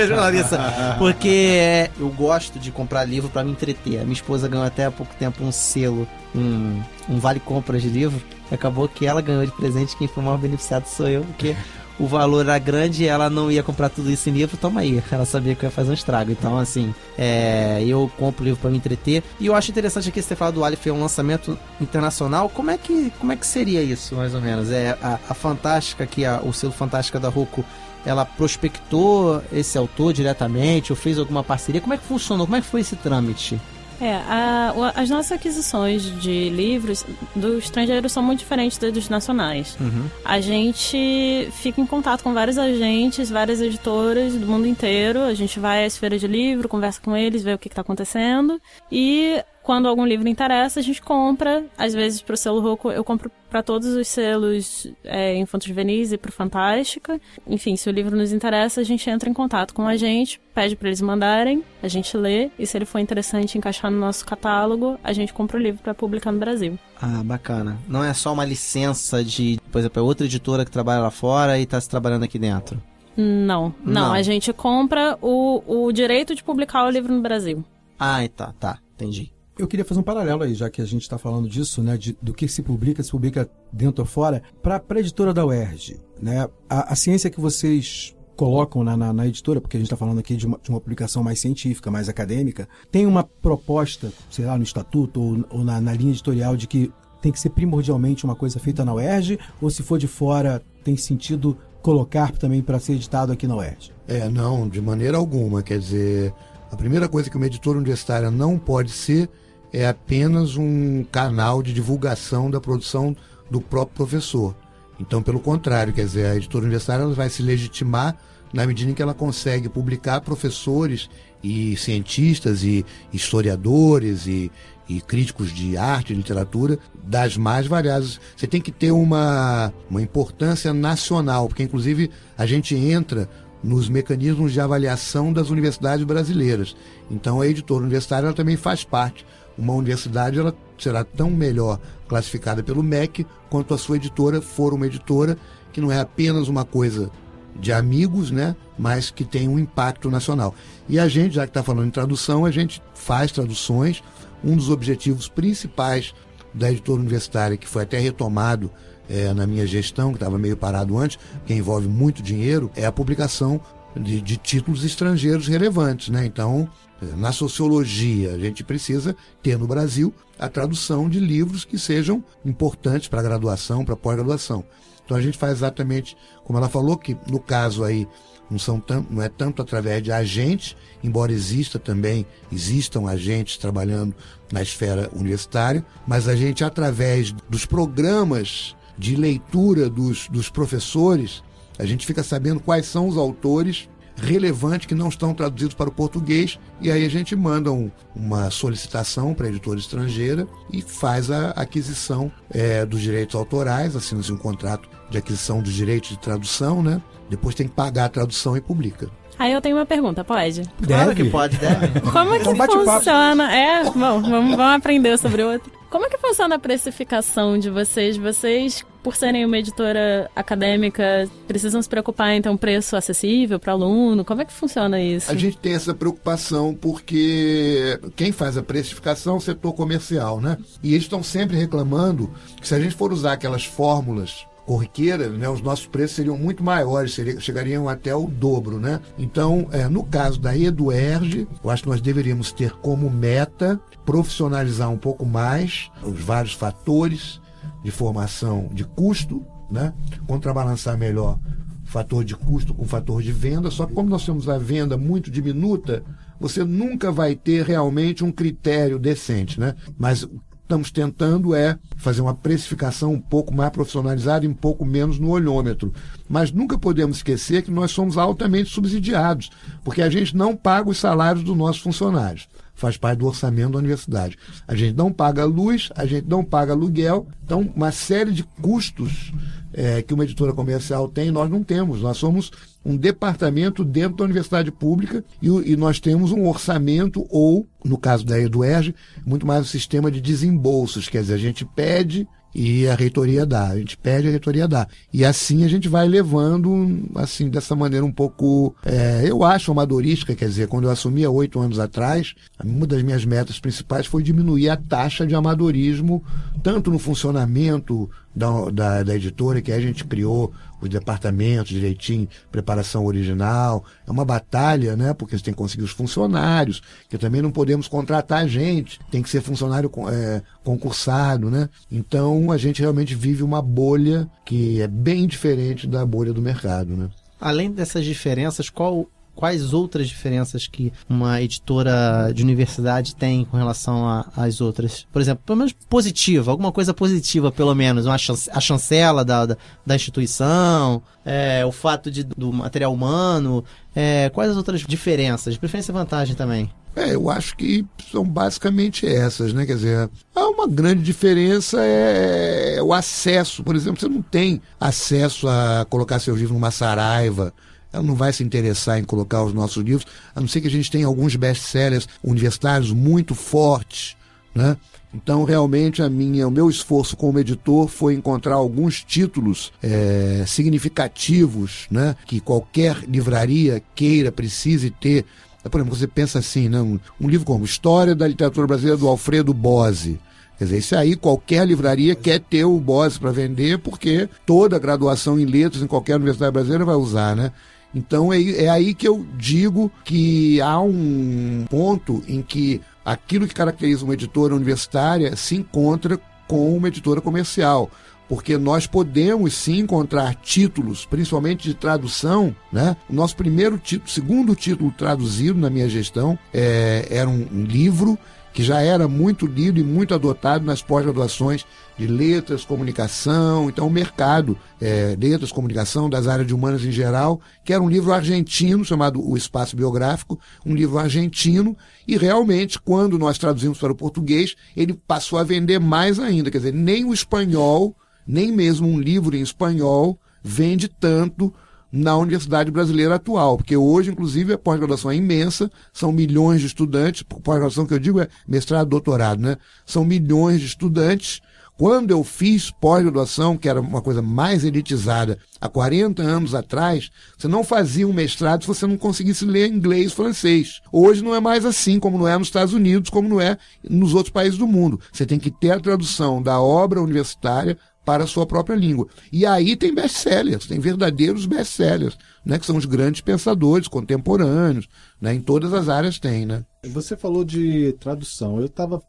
eu Larissa. Porque é, eu gosto de comprar livro para me entreter. A minha esposa ganhou até há pouco tempo um selo, um, um vale compras de livro. Acabou que ela ganhou de presente, quem foi o maior beneficiado sou eu, porque o valor era grande e ela não ia comprar tudo isso em livro, toma aí. Ela sabia que ia fazer um estrago. Então, assim, é, eu compro livro para me entreter. E eu acho interessante aqui você ter falado do Aleph é um lançamento internacional. Como é que, como é que seria isso, mais ou menos? É a, a Fantástica, que a, o selo Fantástica da Roku ela prospectou esse autor diretamente ou fez alguma parceria? Como é que funcionou? Como é que foi esse trâmite? É, a, as nossas aquisições de livros do estrangeiro são muito diferentes dos nacionais. Uhum. A gente fica em contato com vários agentes, várias editoras do mundo inteiro. A gente vai às feiras de livro, conversa com eles, vê o que está acontecendo. E quando algum livro interessa, a gente compra. Às vezes, para o selo Roku, eu compro para todos os selos é, Infantos Juvenis e para Fantástica. Enfim, se o livro nos interessa, a gente entra em contato com a gente, pede para eles mandarem, a gente lê, e se ele for interessante encaixar no nosso catálogo, a gente compra o livro para publicar no Brasil. Ah, bacana. Não é só uma licença de, por exemplo, é outra editora que trabalha lá fora e está se trabalhando aqui dentro. Não, não, não, a gente compra o, o direito de publicar o livro no Brasil. Ah, tá, tá, entendi. Eu queria fazer um paralelo aí, já que a gente está falando disso, né, de, do que se publica, se publica dentro ou fora, para a editora da UERJ. Né? A, a ciência que vocês colocam na, na, na, editora, porque a gente está falando aqui de uma, de uma, publicação mais científica, mais acadêmica, tem uma proposta, sei lá, no estatuto ou, ou na, na, linha editorial de que tem que ser primordialmente uma coisa feita na UERJ, ou se for de fora, tem sentido colocar também para ser editado aqui na UERJ? É, não, de maneira alguma. Quer dizer, a primeira coisa que uma editora universitária não pode ser é apenas um canal de divulgação da produção do próprio professor. Então, pelo contrário, quer dizer, a editora universitária ela vai se legitimar na medida em que ela consegue publicar professores e cientistas e historiadores e, e críticos de arte e literatura das mais variadas. Você tem que ter uma, uma importância nacional, porque inclusive a gente entra nos mecanismos de avaliação das universidades brasileiras. Então a editora universitária também faz parte uma universidade ela será tão melhor classificada pelo MEC quanto a sua editora for uma editora que não é apenas uma coisa de amigos, né, mas que tem um impacto nacional. E a gente, já que está falando em tradução, a gente faz traduções. Um dos objetivos principais da editora universitária, que foi até retomado é, na minha gestão, que estava meio parado antes, que envolve muito dinheiro, é a publicação de, de títulos estrangeiros relevantes. Né? Então, na sociologia, a gente precisa ter no Brasil a tradução de livros que sejam importantes para a graduação, para a pós-graduação. Então a gente faz exatamente como ela falou, que no caso aí não, são tanto, não é tanto através de agentes, embora exista também, existam agentes trabalhando na esfera universitária, mas a gente, através dos programas de leitura dos, dos professores, a gente fica sabendo quais são os autores relevantes que não estão traduzidos para o português e aí a gente manda um, uma solicitação para a editora estrangeira e faz a aquisição é, dos direitos autorais, assina-se um contrato de aquisição dos direitos de tradução, né? Depois tem que pagar a tradução e publica. Aí eu tenho uma pergunta, pode? Claro que pode, deve. Como é que funciona? É, bom, vamos, vamos aprender sobre o outro. Como é que funciona a precificação de vocês? Vocês, por serem uma editora acadêmica, precisam se preocupar em ter um preço acessível para aluno? Como é que funciona isso? A gente tem essa preocupação porque quem faz a precificação é o setor comercial, né? E eles estão sempre reclamando que se a gente for usar aquelas fórmulas corriqueira, né, os nossos preços seriam muito maiores, seria, chegariam até o dobro. Né? Então, é, no caso da Eduerge, eu acho que nós deveríamos ter como meta profissionalizar um pouco mais os vários fatores de formação de custo, né? contrabalançar melhor fator de custo com fator de venda, só que como nós temos a venda muito diminuta, você nunca vai ter realmente um critério decente, né? Mas estamos tentando é fazer uma precificação um pouco mais profissionalizada e um pouco menos no olhômetro. Mas nunca podemos esquecer que nós somos altamente subsidiados, porque a gente não paga os salários dos nossos funcionários. Faz parte do orçamento da universidade. A gente não paga luz, a gente não paga aluguel. Então, uma série de custos é, que uma editora comercial tem, nós não temos. Nós somos um departamento dentro da universidade pública e, e, nós temos um orçamento ou, no caso da EduERG, muito mais um sistema de desembolsos, quer dizer, a gente pede e a reitoria dá, a gente pede a reitoria dá. E assim a gente vai levando, assim, dessa maneira um pouco, é, eu acho amadorística, quer dizer, quando eu assumi há oito anos atrás, uma das minhas metas principais foi diminuir a taxa de amadorismo, tanto no funcionamento da, da, da editora, que a gente criou os departamentos direitinho, preparação original. É uma batalha, né? Porque você tem que conseguir os funcionários, que também não podemos contratar gente, tem que ser funcionário é, concursado, né? Então a gente realmente vive uma bolha que é bem diferente da bolha do mercado, né? Além dessas diferenças, qual quais outras diferenças que uma editora de universidade tem com relação às outras? Por exemplo, pelo menos positiva, alguma coisa positiva, pelo menos, uma chance, a chancela da, da, da instituição, é, o fato de, do material humano, é, quais as outras diferenças? Preferência e vantagem também. É, eu acho que são basicamente essas, né? Quer dizer, há uma grande diferença é o acesso. Por exemplo, você não tem acesso a colocar seu livro numa saraiva, ela não vai se interessar em colocar os nossos livros, a não ser que a gente tenha alguns best-sellers universitários muito fortes, né? Então, realmente, a minha, o meu esforço como editor foi encontrar alguns títulos é, significativos, né? Que qualquer livraria queira, precise ter. Por exemplo, você pensa assim, né? um, um livro como História da Literatura Brasileira do Alfredo Bose. Quer dizer, isso aí qualquer livraria quer ter o Bose para vender, porque toda graduação em letras em qualquer universidade brasileira vai usar, né? Então é, é aí que eu digo que há um ponto em que aquilo que caracteriza uma editora universitária se encontra com uma editora comercial porque nós podemos sim encontrar títulos, principalmente de tradução, né? O nosso primeiro título, segundo título traduzido na minha gestão, é, era um, um livro que já era muito lido e muito adotado nas pós-graduações de letras, comunicação, então o mercado, é, letras, comunicação, das áreas de humanas em geral, que era um livro argentino chamado O Espaço Biográfico, um livro argentino, e realmente, quando nós traduzimos para o português, ele passou a vender mais ainda, quer dizer, nem o espanhol, nem mesmo um livro em espanhol vende tanto na Universidade Brasileira atual, porque hoje, inclusive, a pós-graduação é imensa, são milhões de estudantes, pós-graduação que eu digo é mestrado, doutorado, né? São milhões de estudantes. Quando eu fiz pós-graduação, que era uma coisa mais elitizada, há 40 anos atrás, você não fazia um mestrado se você não conseguisse ler inglês francês. Hoje não é mais assim, como não é nos Estados Unidos, como não é nos outros países do mundo. Você tem que ter a tradução da obra universitária para a sua própria língua. E aí tem best-sellers, tem verdadeiros best-sellers, né, que são os grandes pensadores contemporâneos, né, em todas as áreas tem, né? Você falou de tradução. Eu estava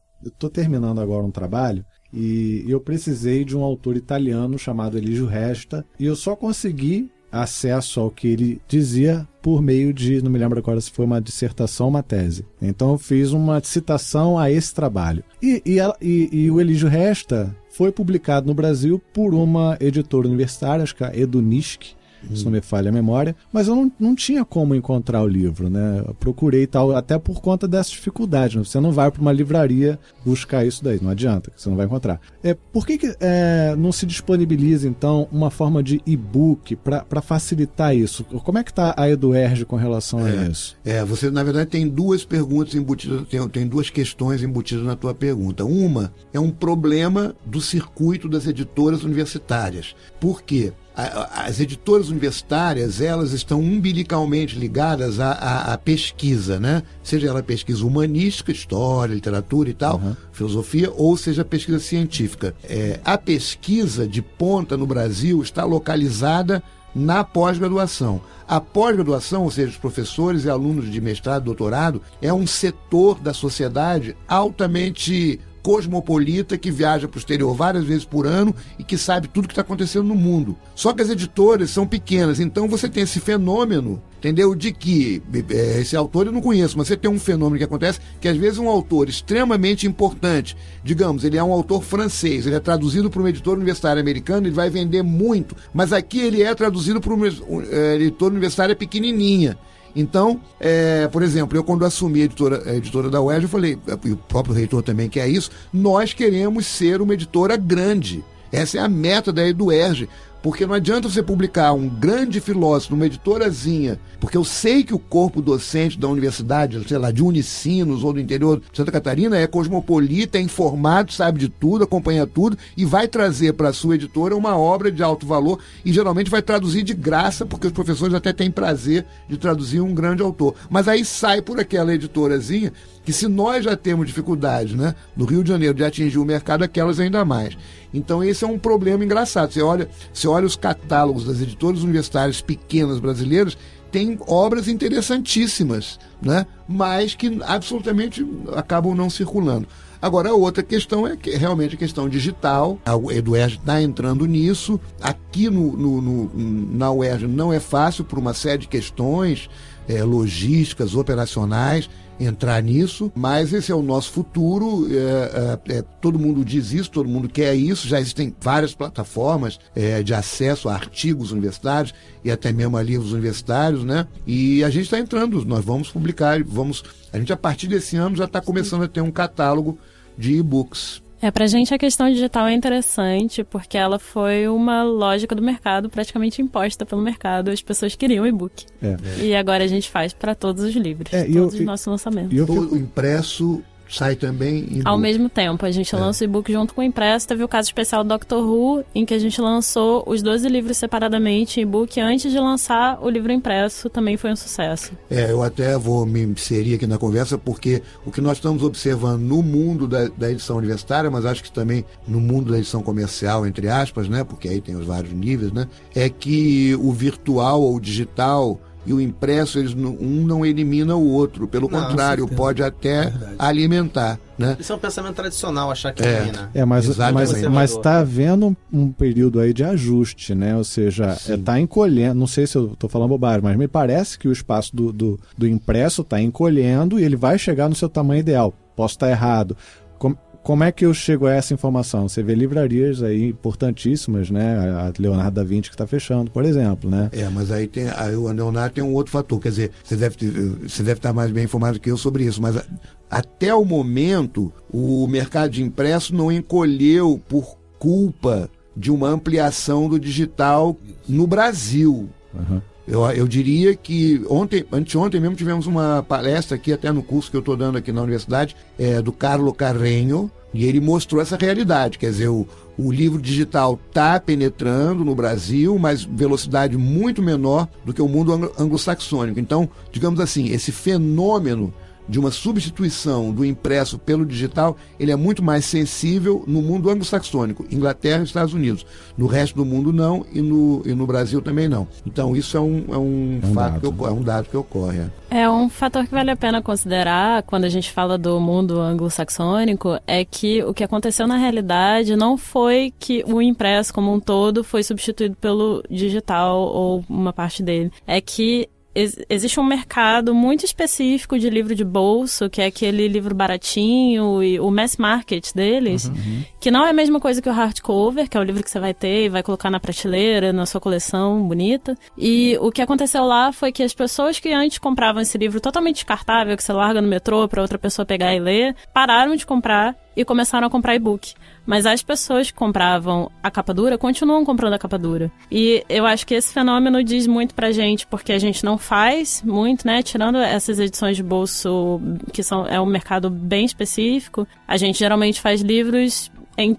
terminando agora um trabalho e eu precisei de um autor italiano chamado Eligio Resta e eu só consegui acesso ao que ele dizia por meio de, não me lembro agora se foi uma dissertação ou uma tese. Então eu fiz uma citação a esse trabalho. E, e, e, e o Eligio Resta foi publicado no Brasil por uma editora universitária, acho que é a Edunisk, Hum. se não me falha a memória, mas eu não, não tinha como encontrar o livro, né? Eu procurei tal, até por conta dessa dificuldade. Né? Você não vai para uma livraria buscar isso daí, não adianta, você não vai encontrar. É, por que, que é, não se disponibiliza, então, uma forma de e-book para facilitar isso? Como é que está a Eduerge com relação é, a isso? É, você, na verdade, tem duas perguntas embutidas, tem, tem duas questões embutidas na tua pergunta. Uma é um problema do circuito das editoras universitárias. Por quê? As editoras universitárias elas estão umbilicalmente ligadas à, à, à, pesquisa, né? Seja ela pesquisa humanística, história, literatura e tal, uhum. filosofia, ou seja pesquisa científica. É, a pesquisa de ponta no Brasil está localizada na pós-graduação. A pós-graduação, ou seja, os professores e alunos de mestrado, doutorado, é um setor da sociedade altamente cosmopolita que viaja para o exterior várias vezes por ano e que sabe tudo que está acontecendo no mundo. Só que as editoras são pequenas, então você tem esse fenômeno, entendeu? De que é, esse autor eu não conheço, mas você tem um fenômeno que acontece que às vezes um autor extremamente importante, digamos, ele é um autor francês, ele é traduzido para uma editora universitária americana, ele vai vender muito, mas aqui ele é traduzido para uma é, editora universitária pequenininha. Então, é, por exemplo, eu quando assumi a editora, a editora da UERJ, eu falei, e o próprio reitor também quer isso, nós queremos ser uma editora grande. Essa é a meta da EduERJ, Porque não adianta você publicar um grande filósofo numa editorazinha, porque eu sei que o corpo docente da universidade, sei lá, de Unicinos ou do interior de Santa Catarina é cosmopolita, é informado, sabe de tudo, acompanha tudo e vai trazer para a sua editora uma obra de alto valor e geralmente vai traduzir de graça, porque os professores até têm prazer de traduzir um grande autor. Mas aí sai por aquela editorazinha que se nós já temos dificuldade, né, no Rio de Janeiro de atingir o mercado, aquelas ainda mais. Então esse é um problema engraçado. Você olha, você olha os catálogos das editoras universitárias pequenas brasileiras, tem obras interessantíssimas, né? mas que absolutamente acabam não circulando. Agora, a outra questão é que realmente a questão digital. A EduERJ está entrando nisso. Aqui no, no, no, na UERJ não é fácil por uma série de questões é, logísticas, operacionais entrar nisso, mas esse é o nosso futuro. É, é, é, todo mundo diz isso, todo mundo quer isso. Já existem várias plataformas é, de acesso a artigos universitários e até mesmo a livros universitários, né? E a gente está entrando, nós vamos publicar, vamos. A gente a partir desse ano já está começando a ter um catálogo de e-books. É, pra gente a questão digital é interessante porque ela foi uma lógica do mercado praticamente imposta pelo mercado. As pessoas queriam e-book. É. E agora a gente faz para todos os livros, é, todos eu, os nossos lançamentos. E o impresso sai também em Ao mesmo tempo, a gente é. lança o e-book junto com o impresso. Teve o caso especial do Doctor Who, em que a gente lançou os 12 livros separadamente em e-book antes de lançar o livro impresso, também foi um sucesso. É, eu até vou me inserir aqui na conversa, porque o que nós estamos observando no mundo da, da edição universitária, mas acho que também no mundo da edição comercial, entre aspas, né, porque aí tem os vários níveis, né, é que o virtual ou o digital e o impresso, eles, um não elimina o outro. Pelo não, contrário, pode até alimentar. Né? Isso é um pensamento tradicional, achar que é, elimina. É, mas mas está havendo um, um, período aí de ajuste, né? Ou seja, está é, encolhendo. Não sei se eu estou falando bobagem, mas me parece que o espaço do, do, do impresso está encolhendo e ele vai chegar no seu tamanho ideal. Posso estar errado. Como é que eu chego a essa informação? Você vê livrarias aí importantíssimas, né? A Leonardo da Vinci que está fechando, por exemplo, né? É, mas aí tem aí o Leonardo tem um outro fator, quer dizer, você deve, você deve estar mais bem informado que eu sobre isso, mas até o momento o mercado de impresso não encolheu por culpa de uma ampliação do digital no Brasil. Uhum. Eu, eu diria que ontem, anteontem mesmo tivemos uma palestra aqui, até no curso que eu estou dando aqui na universidade, é, do Carlo Carrenho, e ele mostrou essa realidade. Quer dizer, o, o livro digital está penetrando no Brasil, mas velocidade muito menor do que o mundo anglo-saxônico. Então, digamos assim, esse fenômeno de uma substituição do impresso pelo digital, ele é muito mais sensível no mundo anglo-saxônico, Inglaterra e Estados Unidos. No resto do mundo não e no, e no Brasil também não. Então isso é um, é um, é um fato dado. que é um dado que ocorre. É. é um fator que vale a pena considerar quando a gente fala do mundo anglo-saxônico é que o que aconteceu na realidade não foi que o impresso como um todo foi substituído pelo digital ou uma parte dele. É que existe um mercado muito específico de livro de bolso, que é aquele livro baratinho e o mass market deles, uhum, uhum. que não é a mesma coisa que o hardcover, que é o livro que você vai ter e vai colocar na prateleira, na sua coleção bonita. E o que aconteceu lá foi que as pessoas que antes compravam esse livro totalmente descartável, que você larga no metrô para outra pessoa pegar e ler, pararam de comprar e começaram a comprar e-book. Mas as pessoas que compravam a capa dura continuam comprando a capa dura. E eu acho que esse fenômeno diz muito pra gente, porque a gente não faz muito, né? Tirando essas edições de bolso, que são, é um mercado bem específico, a gente geralmente faz livros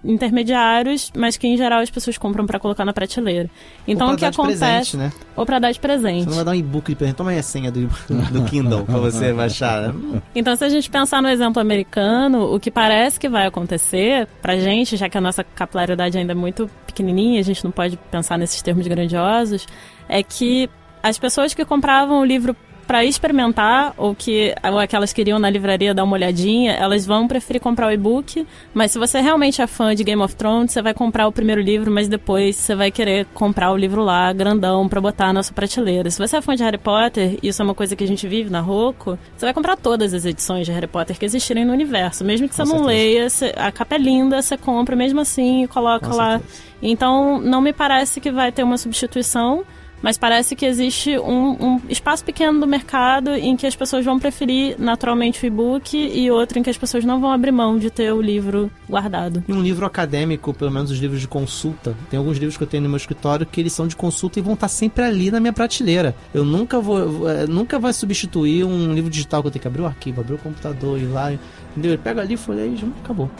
intermediários, mas que em geral as pessoas compram para colocar na prateleira. Então o que acontece. Presente, né? Ou para dar de presente. Você não vai dar um e-book de presente. Toma aí a senha do, do Kindle para você baixar. Então, se a gente pensar no exemplo americano, o que parece que vai acontecer pra gente, já que a nossa capilaridade ainda é muito pequenininha, a gente não pode pensar nesses termos grandiosos, é que as pessoas que compravam o livro para experimentar ou que ou aquelas queriam na livraria dar uma olhadinha, elas vão preferir comprar o e-book. Mas se você realmente é fã de Game of Thrones, você vai comprar o primeiro livro, mas depois você vai querer comprar o livro lá, grandão, para botar na sua prateleira. Se você é fã de Harry Potter, isso é uma coisa que a gente vive na Roco, você vai comprar todas as edições de Harry Potter que existirem no universo. Mesmo que você Com não certeza. leia, você, a capa é linda, você compra mesmo assim e coloca Com lá. Certeza. Então, não me parece que vai ter uma substituição mas parece que existe um, um espaço pequeno do mercado em que as pessoas vão preferir naturalmente o e-book e outro em que as pessoas não vão abrir mão de ter o livro guardado. E um livro acadêmico, pelo menos os livros de consulta, tem alguns livros que eu tenho no meu escritório que eles são de consulta e vão estar sempre ali na minha prateleira. Eu nunca vou, é, nunca vai substituir um livro digital que eu tenho que abrir o arquivo, abrir o computador e lá, entendeu? Eu pego ali, folheia e acabou.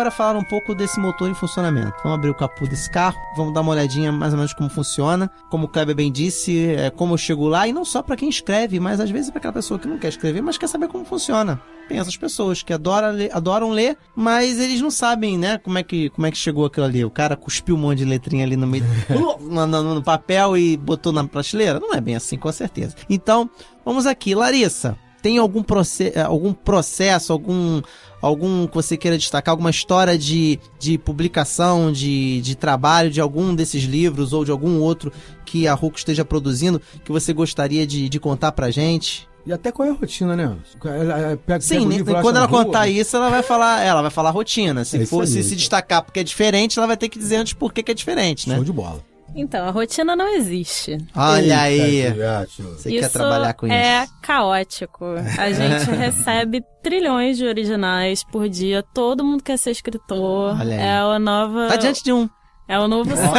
Agora falar um pouco desse motor em funcionamento. Vamos abrir o capô desse carro, vamos dar uma olhadinha mais ou menos como funciona. Como o Kleber bem disse, é, como eu chego lá, e não só para quem escreve, mas às vezes para aquela pessoa que não quer escrever, mas quer saber como funciona. Tem essas pessoas que adoram ler, adoram ler, mas eles não sabem, né, como é, que, como é que chegou aquilo ali. O cara cuspiu um monte de letrinha ali no meio no, no, no papel e botou na prateleira. Não é bem assim, com certeza. Então, vamos aqui. Larissa, tem algum, proce algum processo, algum algum que você queira destacar, alguma história de, de publicação, de, de trabalho de algum desses livros ou de algum outro que a Hulk esteja produzindo que você gostaria de, de contar pra gente? E até qual é a rotina, né? Ela pega, Sim, pega livro, quando ela rua, contar né? isso, ela vai falar, ela vai falar rotina. Se é for se, se destacar porque é diferente, ela vai ter que dizer antes por que é diferente, né? Show de bola. Então, a rotina não existe. Olha aí. Você isso quer trabalhar com isso? É caótico. A gente recebe trilhões de originais por dia. Todo mundo quer ser escritor. Olha aí. É a nova. Tá diante de um. É o novo sonho.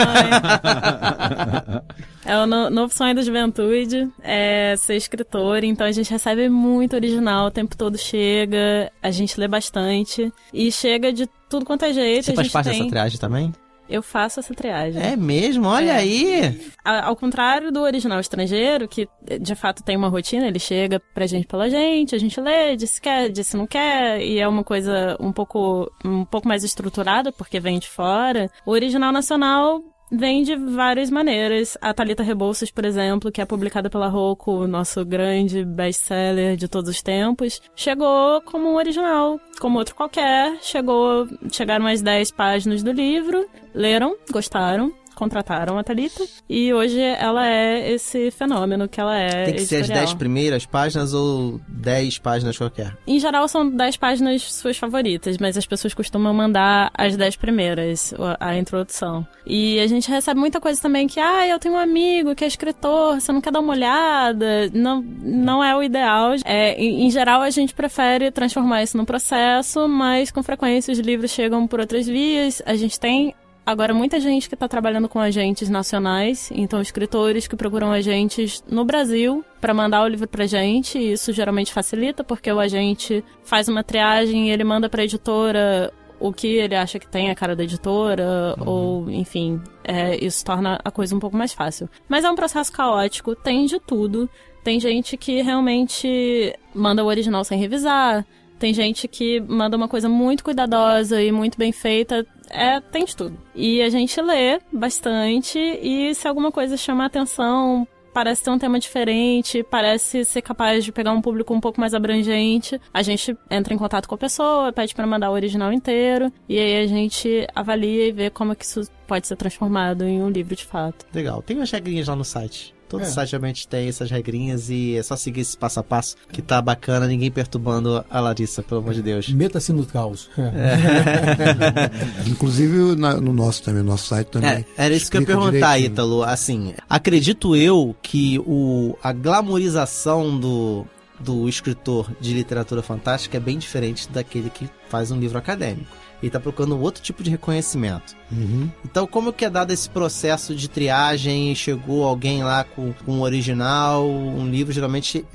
é o no, novo sonho da juventude, é ser escritor. Então a gente recebe muito original, o tempo todo chega, a gente lê bastante. E chega de tudo quanto é jeito. Você faz parte tem... dessa triagem também? Eu faço essa triagem. É mesmo? Olha é. aí! Ao contrário do original estrangeiro, que de fato tem uma rotina, ele chega pra gente pela gente, a gente lê, diz se quer, diz se não quer, e é uma coisa um pouco, um pouco mais estruturada, porque vem de fora. O original nacional vem de várias maneiras. A Talita Rebouças, por exemplo, que é publicada pela Roku, nosso grande best-seller de todos os tempos, chegou como um original, como outro qualquer. Chegou, chegaram as 10 páginas do livro, leram, gostaram, contrataram a Thalita. E hoje ela é esse fenômeno que ela é. Tem que editorial. ser as 10 primeiras páginas ou 10 páginas qualquer? Em geral são 10 páginas suas favoritas, mas as pessoas costumam mandar as 10 primeiras, a introdução. E a gente recebe muita coisa também que, ah, eu tenho um amigo que é escritor, você não quer dar uma olhada? Não, não é o ideal. É, em, em geral, a gente prefere transformar isso num processo, mas com frequência os livros chegam por outras vias. A gente tem Agora, muita gente que está trabalhando com agentes nacionais, então escritores que procuram agentes no Brasil para mandar o livro para gente, e isso geralmente facilita, porque o agente faz uma triagem e ele manda para a editora o que ele acha que tem a cara da editora, uhum. ou enfim, é, isso torna a coisa um pouco mais fácil. Mas é um processo caótico, tem de tudo. Tem gente que realmente manda o original sem revisar, tem gente que manda uma coisa muito cuidadosa e muito bem feita. É, tem de tudo. E a gente lê bastante e se alguma coisa chamar atenção, parece ter um tema diferente, parece ser capaz de pegar um público um pouco mais abrangente. A gente entra em contato com a pessoa, pede para mandar o original inteiro, e aí a gente avalia e vê como é que isso pode ser transformado em um livro de fato. Legal. Tem umas regrinhas lá no site. Todo é. site realmente tem essas regrinhas e é só seguir esse passo a passo que tá bacana, ninguém perturbando a Larissa, pelo amor de Deus. Meta-se no caos. É. Inclusive na, no nosso também, no nosso site também. É, era isso que eu ia perguntar, direitinho. Ítalo. Assim, acredito eu que o, a glamorização do, do escritor de literatura fantástica é bem diferente daquele que faz um livro acadêmico e está procurando outro tipo de reconhecimento. Uhum. Então, como que é dado esse processo de triagem? Chegou alguém lá com, com um original, um livro, geralmente.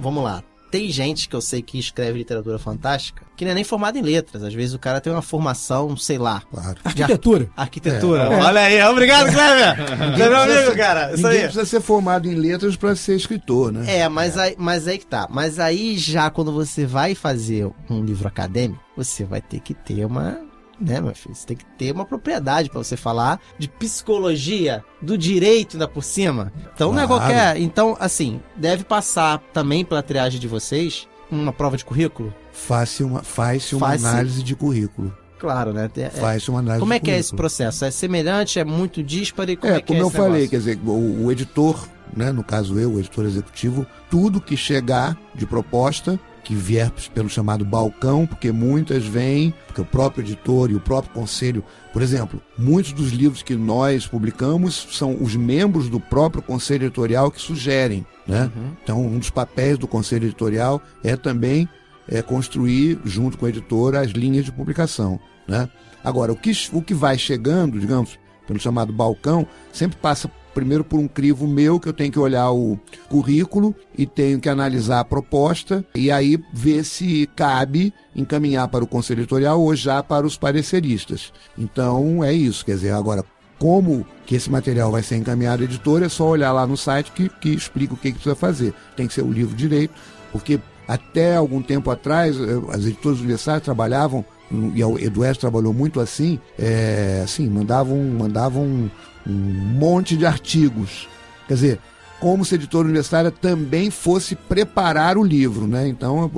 Vamos lá. Tem gente que eu sei que escreve literatura fantástica que não é nem formado em letras. Às vezes o cara tem uma formação, sei lá. Claro. Arquitetura. Arquitetura. É. Olha aí, obrigado, Cleber. Você é meu amigo, cara. Isso ninguém aí. precisa ser formado em letras para ser escritor, né? É, mas, é. Aí, mas aí que tá. Mas aí já quando você vai fazer um livro acadêmico, você vai ter que ter uma né, meu filho? Você tem que ter uma propriedade para você falar de psicologia, do direito ainda por cima. Então claro. não é qualquer. Então, assim, deve passar também pela triagem de vocês uma prova de currículo? Faz-se uma, faz uma faz análise de currículo. Claro, né? É, faz uma análise Como é que é esse processo? É semelhante? É muito dísparo? Como é, é como é eu falei, quer dizer, o, o editor, né, no caso eu, o editor executivo, tudo que chegar de proposta que vier pelo chamado balcão, porque muitas vêm, porque o próprio editor e o próprio conselho, por exemplo, muitos dos livros que nós publicamos são os membros do próprio conselho editorial que sugerem, né? Uhum. Então, um dos papéis do conselho editorial é também é, construir, junto com a editora, as linhas de publicação, né? Agora, o que, o que vai chegando, digamos, pelo chamado balcão, sempre passa primeiro por um crivo meu, que eu tenho que olhar o currículo e tenho que analisar a proposta e aí ver se cabe encaminhar para o conselho editorial ou já para os pareceristas. Então é isso, quer dizer, agora como que esse material vai ser encaminhado à editora, é só olhar lá no site que, que explica o que, que precisa fazer. Tem que ser o livro direito, porque até algum tempo atrás, eh, as editoras universitárias trabalhavam, e o Eduardo trabalhou muito assim, é, assim, mandavam, mandavam um monte de artigos. Quer dizer, como se a editora universitária também fosse preparar o livro, né? Então,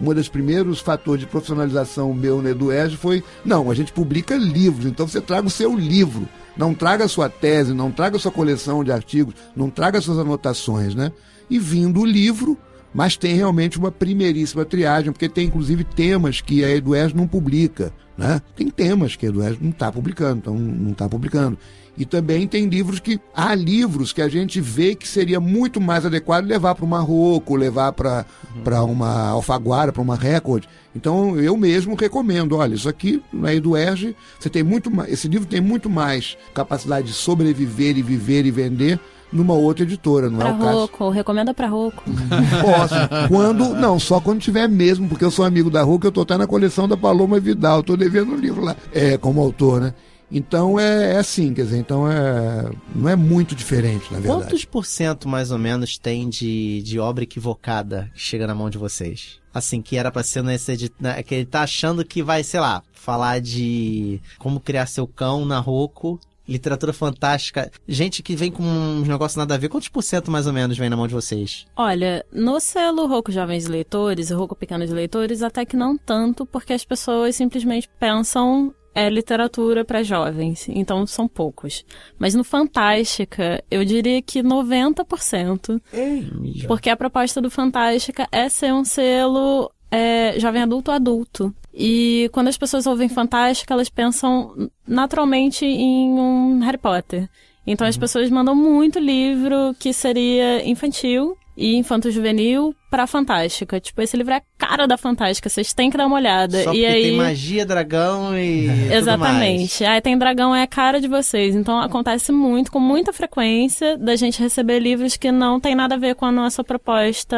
um dos primeiros fatores de profissionalização meu no EduEG foi, não, a gente publica livros, então você traga o seu livro, não traga a sua tese, não traga a sua coleção de artigos, não traga suas anotações, né? E vindo o livro, mas tem realmente uma primeiríssima triagem, porque tem inclusive temas que a EduES não publica, né? Tem temas que a EduES não está publicando, então não está publicando. E também tem livros que. Há livros que a gente vê que seria muito mais adequado levar para uma Marrocos, levar para uhum. uma Alfaguara, para uma Record. Então eu mesmo recomendo: olha, isso aqui na Eduerge, você tem muito mais. Esse livro tem muito mais capacidade de sobreviver e viver e vender numa outra editora, não pra é o caso? Rocco, recomenda para Rocco. Posso. Quando, não, só quando tiver mesmo, porque eu sou amigo da Rocco, eu tô até na coleção da Paloma Vidal, tô devendo um livro lá, é, como autor, né? Então é, é, assim, quer dizer, então é, não é muito diferente, na verdade. Quantos por cento mais ou menos tem de, de obra equivocada que chega na mão de vocês? Assim, que era para ser nesse edit... Né, que ele tá achando que vai, sei lá, falar de como criar seu cão na Roku literatura fantástica, gente que vem com uns negócios nada a ver, quantos por cento mais ou menos vem na mão de vocês? Olha, no selo Roco Jovens Leitores e Roco Pequenos Leitores, até que não tanto, porque as pessoas simplesmente pensam é literatura para jovens, então são poucos. Mas no Fantástica, eu diria que 90%. Ei, porque a proposta do Fantástica é ser um selo é, jovem adulto adulto. E quando as pessoas ouvem Fantástica, elas pensam naturalmente em um Harry Potter. Então uhum. as pessoas mandam muito livro que seria infantil e Infanto Juvenil pra Fantástica. Tipo, esse livro é a cara da Fantástica, vocês têm que dar uma olhada. Só e aí tem magia, dragão e. Exatamente. Aí tem dragão, é a cara de vocês. Então acontece muito, com muita frequência, da gente receber livros que não tem nada a ver com a nossa proposta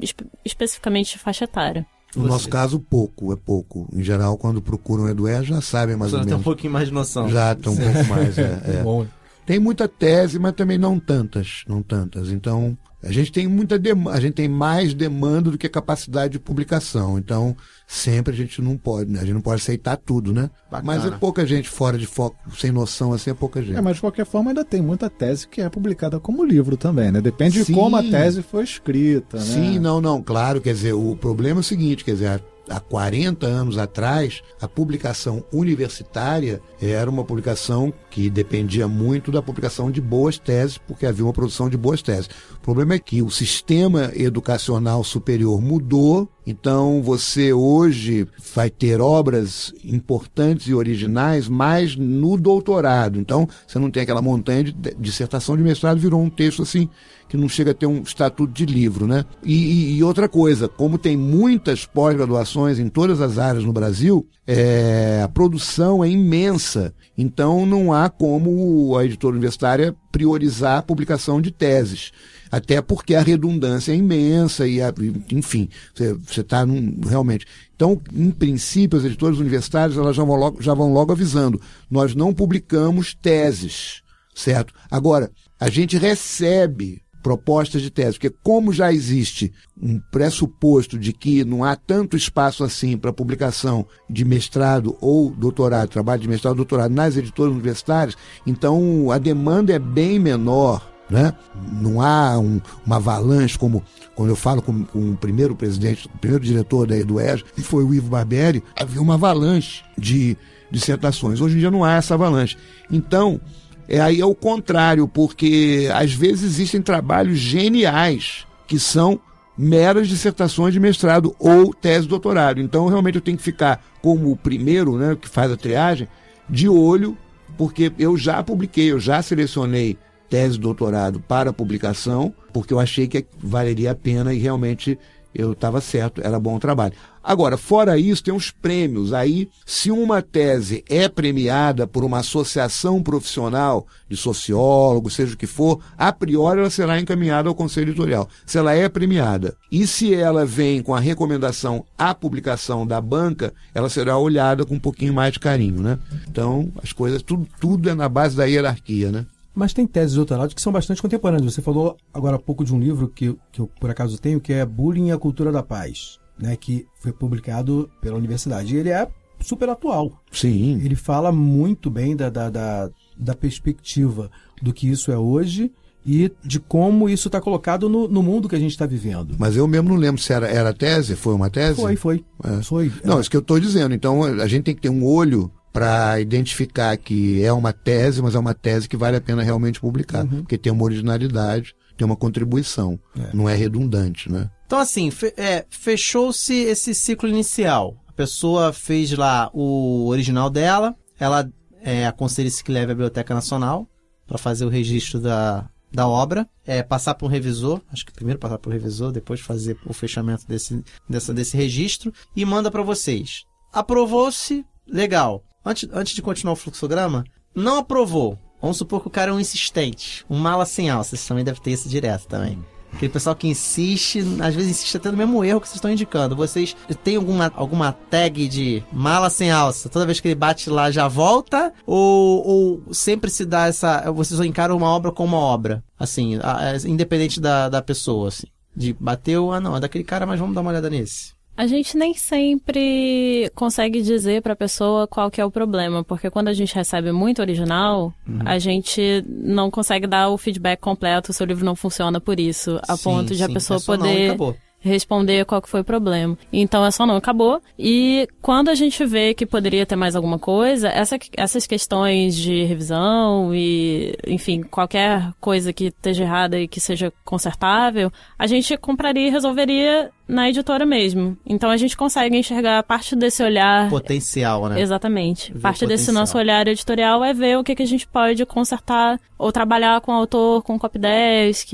espe especificamente de faixa etária. No Você. nosso caso, pouco, é pouco. Em geral, quando procuram o Edué, já sabem mais ou menos. Já tem um pouquinho mais de noção. Já tem um pouco mais, é. é. Bom. Tem muita tese, mas também não tantas, não tantas. Então, a gente tem muita demanda, a gente tem mais demanda do que capacidade de publicação. Então, sempre a gente não pode, né? A gente não pode aceitar tudo, né? Bacana. Mas é pouca gente fora de foco, sem noção, assim, é pouca gente. É, mas de qualquer forma ainda tem muita tese que é publicada como livro também, né? Depende Sim. de como a tese foi escrita, né? Sim, não, não, claro, quer dizer, o problema é o seguinte, quer dizer, há 40 anos atrás, a publicação universitária era uma publicação que dependia muito da publicação de boas teses, porque havia uma produção de boas teses. O problema é que o sistema educacional superior mudou, então você hoje vai ter obras importantes e originais mais no doutorado. Então você não tem aquela montanha de dissertação de mestrado, virou um texto assim que não chega a ter um estatuto de livro, né? E, e, outra coisa, como tem muitas pós-graduações em todas as áreas no Brasil, é, a produção é imensa. Então não há como a editora universitária priorizar a publicação de teses. Até porque a redundância é imensa e, a, enfim, você está realmente. Então, em princípio, as editoras universitárias elas já vão, logo, já vão logo avisando: nós não publicamos teses, certo? Agora, a gente recebe propostas de tese, porque como já existe um pressuposto de que não há tanto espaço assim para publicação de mestrado ou doutorado, trabalho de mestrado ou doutorado nas editoras universitárias, então a demanda é bem menor. Né? Não há um, uma avalanche como quando eu falo com, com, o primeiro presidente, o primeiro diretor da Eduez, que foi o Ivo Barberi, havia uma avalanche de dissertações. Hoje em dia não há essa avalanche. Então, é, aí é o contrário, porque às vezes existem trabalhos geniais que são meras dissertações de mestrado ou tese de doutorado. Então, realmente, eu tenho que ficar como o primeiro, né, que faz a triagem, de olho, porque eu já publiquei, eu já selecionei tese de doutorado para publicação, porque eu achei que valeria a pena e realmente eu estava certo, era bom trabalho. Agora, fora isso, tem os prêmios. Aí, se uma tese é premiada por uma associação profissional de sociólogos, seja o que for, a priori ela será encaminhada ao conselho editorial. Se ela é premiada. E se ela vem com a recomendação à publicação da banca, ela será olhada com um pouquinho mais de carinho, né? Então, as coisas, tudo, tudo é na base da hierarquia, né? Mas tem teses de que são bastante contemporâneas. Você falou agora há pouco de um livro que, que eu, por acaso, tenho, que é Bullying e a Cultura da Paz né, que foi publicado pela universidade. E ele é super atual. Sim. Ele fala muito bem da, da, da, da perspectiva do que isso é hoje e de como isso está colocado no, no, mundo que a gente está vivendo. Mas eu mesmo não lembro se era, era tese, foi uma tese? Foi, foi. É. foi não, é. isso que eu estou dizendo. Então a gente tem que ter um olho para identificar que é uma tese, mas é uma tese que vale a pena realmente publicar, uhum. porque tem uma originalidade, tem uma contribuição, é. não é redundante, né? Então, assim, fe é, fechou-se esse ciclo inicial. A pessoa fez lá o original dela, ela é, aconselha-se que leve à Biblioteca Nacional para fazer o registro da, da obra, é, passar por um revisor, acho que primeiro passar por um revisor, depois fazer o fechamento desse, dessa, desse registro e manda para vocês. Aprovou-se, legal. Antes, antes de continuar o fluxograma, não aprovou. Vamos supor que o cara é um insistente, um mala sem alça. Vocês também devem ter isso direto também. Aquele pessoal que insiste, às vezes insiste até no mesmo erro que vocês estão indicando. Vocês têm alguma, alguma tag de mala sem alça? Toda vez que ele bate lá já volta? Ou, ou sempre se dá essa. Vocês encaram uma obra como uma obra? Assim, independente da, da pessoa, assim. De bateu, ah não, é daquele cara, mas vamos dar uma olhada nesse. A gente nem sempre consegue dizer para a pessoa qual que é o problema, porque quando a gente recebe muito original, uhum. a gente não consegue dar o feedback completo, o seu livro não funciona por isso, a sim, ponto de sim, a pessoa poder responder qual que foi o problema. Então é só não, acabou. E quando a gente vê que poderia ter mais alguma coisa, essa, essas questões de revisão e, enfim, qualquer coisa que esteja errada e que seja consertável, a gente compraria e resolveria na editora mesmo. Então a gente consegue enxergar parte desse olhar. Potencial, né? Exatamente. Ver parte desse nosso olhar editorial é ver o que, que a gente pode consertar ou trabalhar com o autor, com copydesk,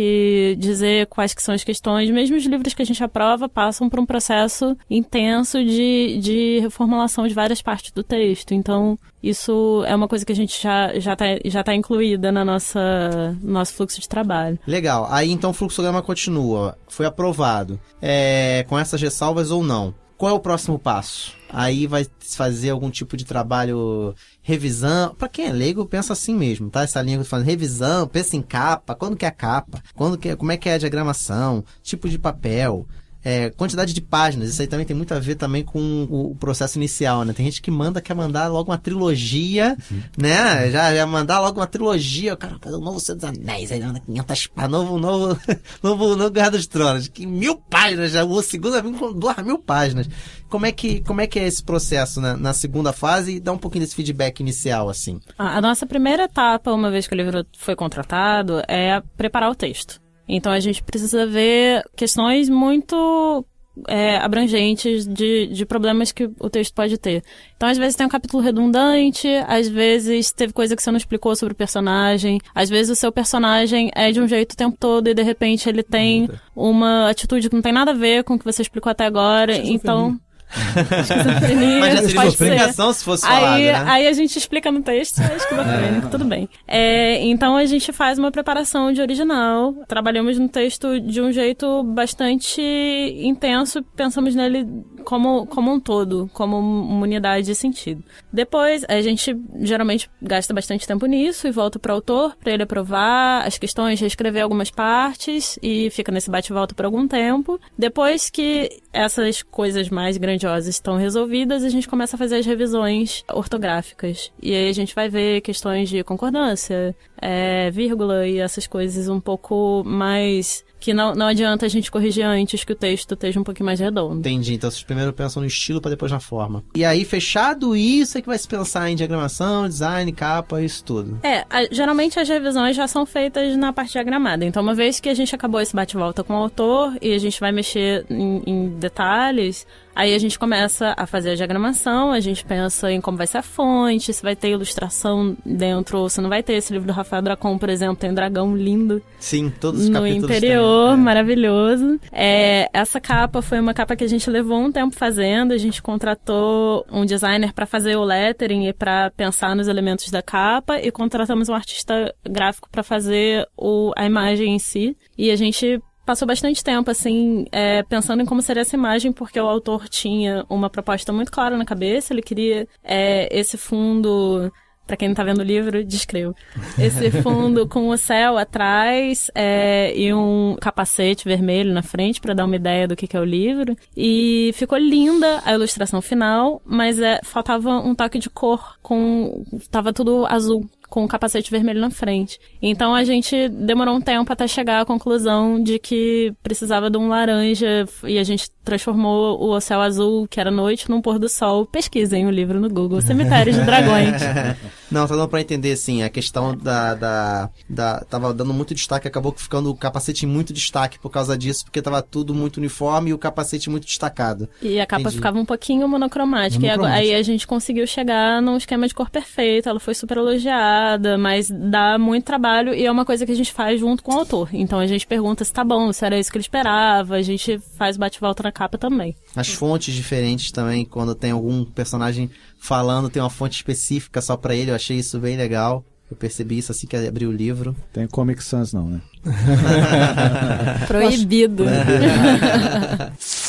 dizer quais que são as questões. Mesmo os livros que a gente aprova passam por um processo intenso de, de reformulação de várias partes do texto. Então isso é uma coisa que a gente já já está já tá incluída na nossa no nosso fluxo de trabalho. Legal. Aí então o fluxograma continua. Foi aprovado. É, com essas ressalvas ou não? Qual é o próximo passo? Aí vai fazer algum tipo de trabalho revisão. Para quem é leigo, pensa assim mesmo, tá? Essa linha que eu tô falando, revisão, pensa em capa, quando que é a capa, quando que é, como é que é a diagramação, tipo de papel, é, quantidade de páginas, isso aí também tem muito a ver também com o, processo inicial, né? Tem gente que manda, quer mandar logo uma trilogia, uhum. né? Já, já mandar logo uma trilogia, o cara fazer o novo Senhor dos Anéis, aí manda 500 páginas, novo, novo, novo, novo Guerra dos Tronos, que mil páginas, já o segundo vem com duas mil páginas. Como é que, como é, que é esse processo né? na segunda fase e dá um pouquinho desse feedback inicial, assim? A, a nossa primeira etapa, uma vez que o livro foi contratado, é preparar o texto. Então a gente precisa ver questões muito é, abrangentes de, de problemas que o texto pode ter. Então, às vezes tem um capítulo redundante, às vezes teve coisa que você não explicou sobre o personagem, às vezes o seu personagem é de um jeito o tempo todo e de repente ele tem uma atitude que não tem nada a ver com o que você explicou até agora. Então. Esquizofrenia. Mas já seria explicação se fosse aí, falado, né? Aí a gente explica no texto, é esquizofrênico, é. tudo bem. É, então a gente faz uma preparação de original, trabalhamos no texto de um jeito bastante intenso, pensamos nele como, como um todo, como uma unidade de sentido. Depois, a gente geralmente gasta bastante tempo nisso e volta para o autor para ele aprovar as questões, reescrever algumas partes e fica nesse bate-volta por algum tempo. Depois que essas coisas mais grandiosas estão resolvidas, a gente começa a fazer as revisões ortográficas. E aí a gente vai ver questões de concordância, é, vírgula e essas coisas um pouco mais que não, não adianta a gente corrigir antes que o texto esteja um pouquinho mais redondo. Entendi. Então vocês primeiro pensam no estilo para depois na forma. E aí, fechado isso, é que vai se pensar em diagramação, design, capa, isso tudo. É, a, geralmente as revisões já são feitas na parte diagramada. Então, uma vez que a gente acabou esse bate-volta com o autor e a gente vai mexer em, em detalhes, Aí a gente começa a fazer a diagramação, a gente pensa em como vai ser a fonte, se vai ter ilustração dentro ou se não vai ter. Esse livro do Rafael Dracon, por exemplo, tem um dragão lindo. Sim, todos os no interior, têm, é. maravilhoso. É, essa capa foi uma capa que a gente levou um tempo fazendo. A gente contratou um designer para fazer o lettering e para pensar nos elementos da capa e contratamos um artista gráfico para fazer o, a imagem em si. E a gente passou bastante tempo, assim, é, pensando em como seria essa imagem, porque o autor tinha uma proposta muito clara na cabeça, ele queria é, esse fundo. Pra quem não tá vendo o livro, descrevo. Esse fundo com o céu atrás é, e um capacete vermelho na frente para dar uma ideia do que, que é o livro. E ficou linda a ilustração final, mas é, faltava um toque de cor com. tava tudo azul com o capacete vermelho na frente. Então a gente demorou um tempo até chegar à conclusão de que precisava de um laranja e a gente transformou o céu azul, que era noite, num pôr do sol. Pesquisem o livro no Google, Cemitério de Dragões. Não, tá dando pra entender, assim, a questão da, da, da... Tava dando muito destaque, acabou ficando o capacete em muito destaque por causa disso, porque tava tudo muito uniforme e o capacete muito destacado. E a capa Entendi. ficava um pouquinho monocromática. monocromática. E aí a gente conseguiu chegar num esquema de cor perfeito, ela foi super elogiada, mas dá muito trabalho e é uma coisa que a gente faz junto com o autor. Então a gente pergunta se tá bom, se era isso que ele esperava, a gente faz bate-volta na capa também. As fontes diferentes também, quando tem algum personagem falando, tem uma fonte específica só para ele, eu achei isso bem legal. Eu percebi isso assim que abri o livro. Tem Comic Sans não, né? Proibido.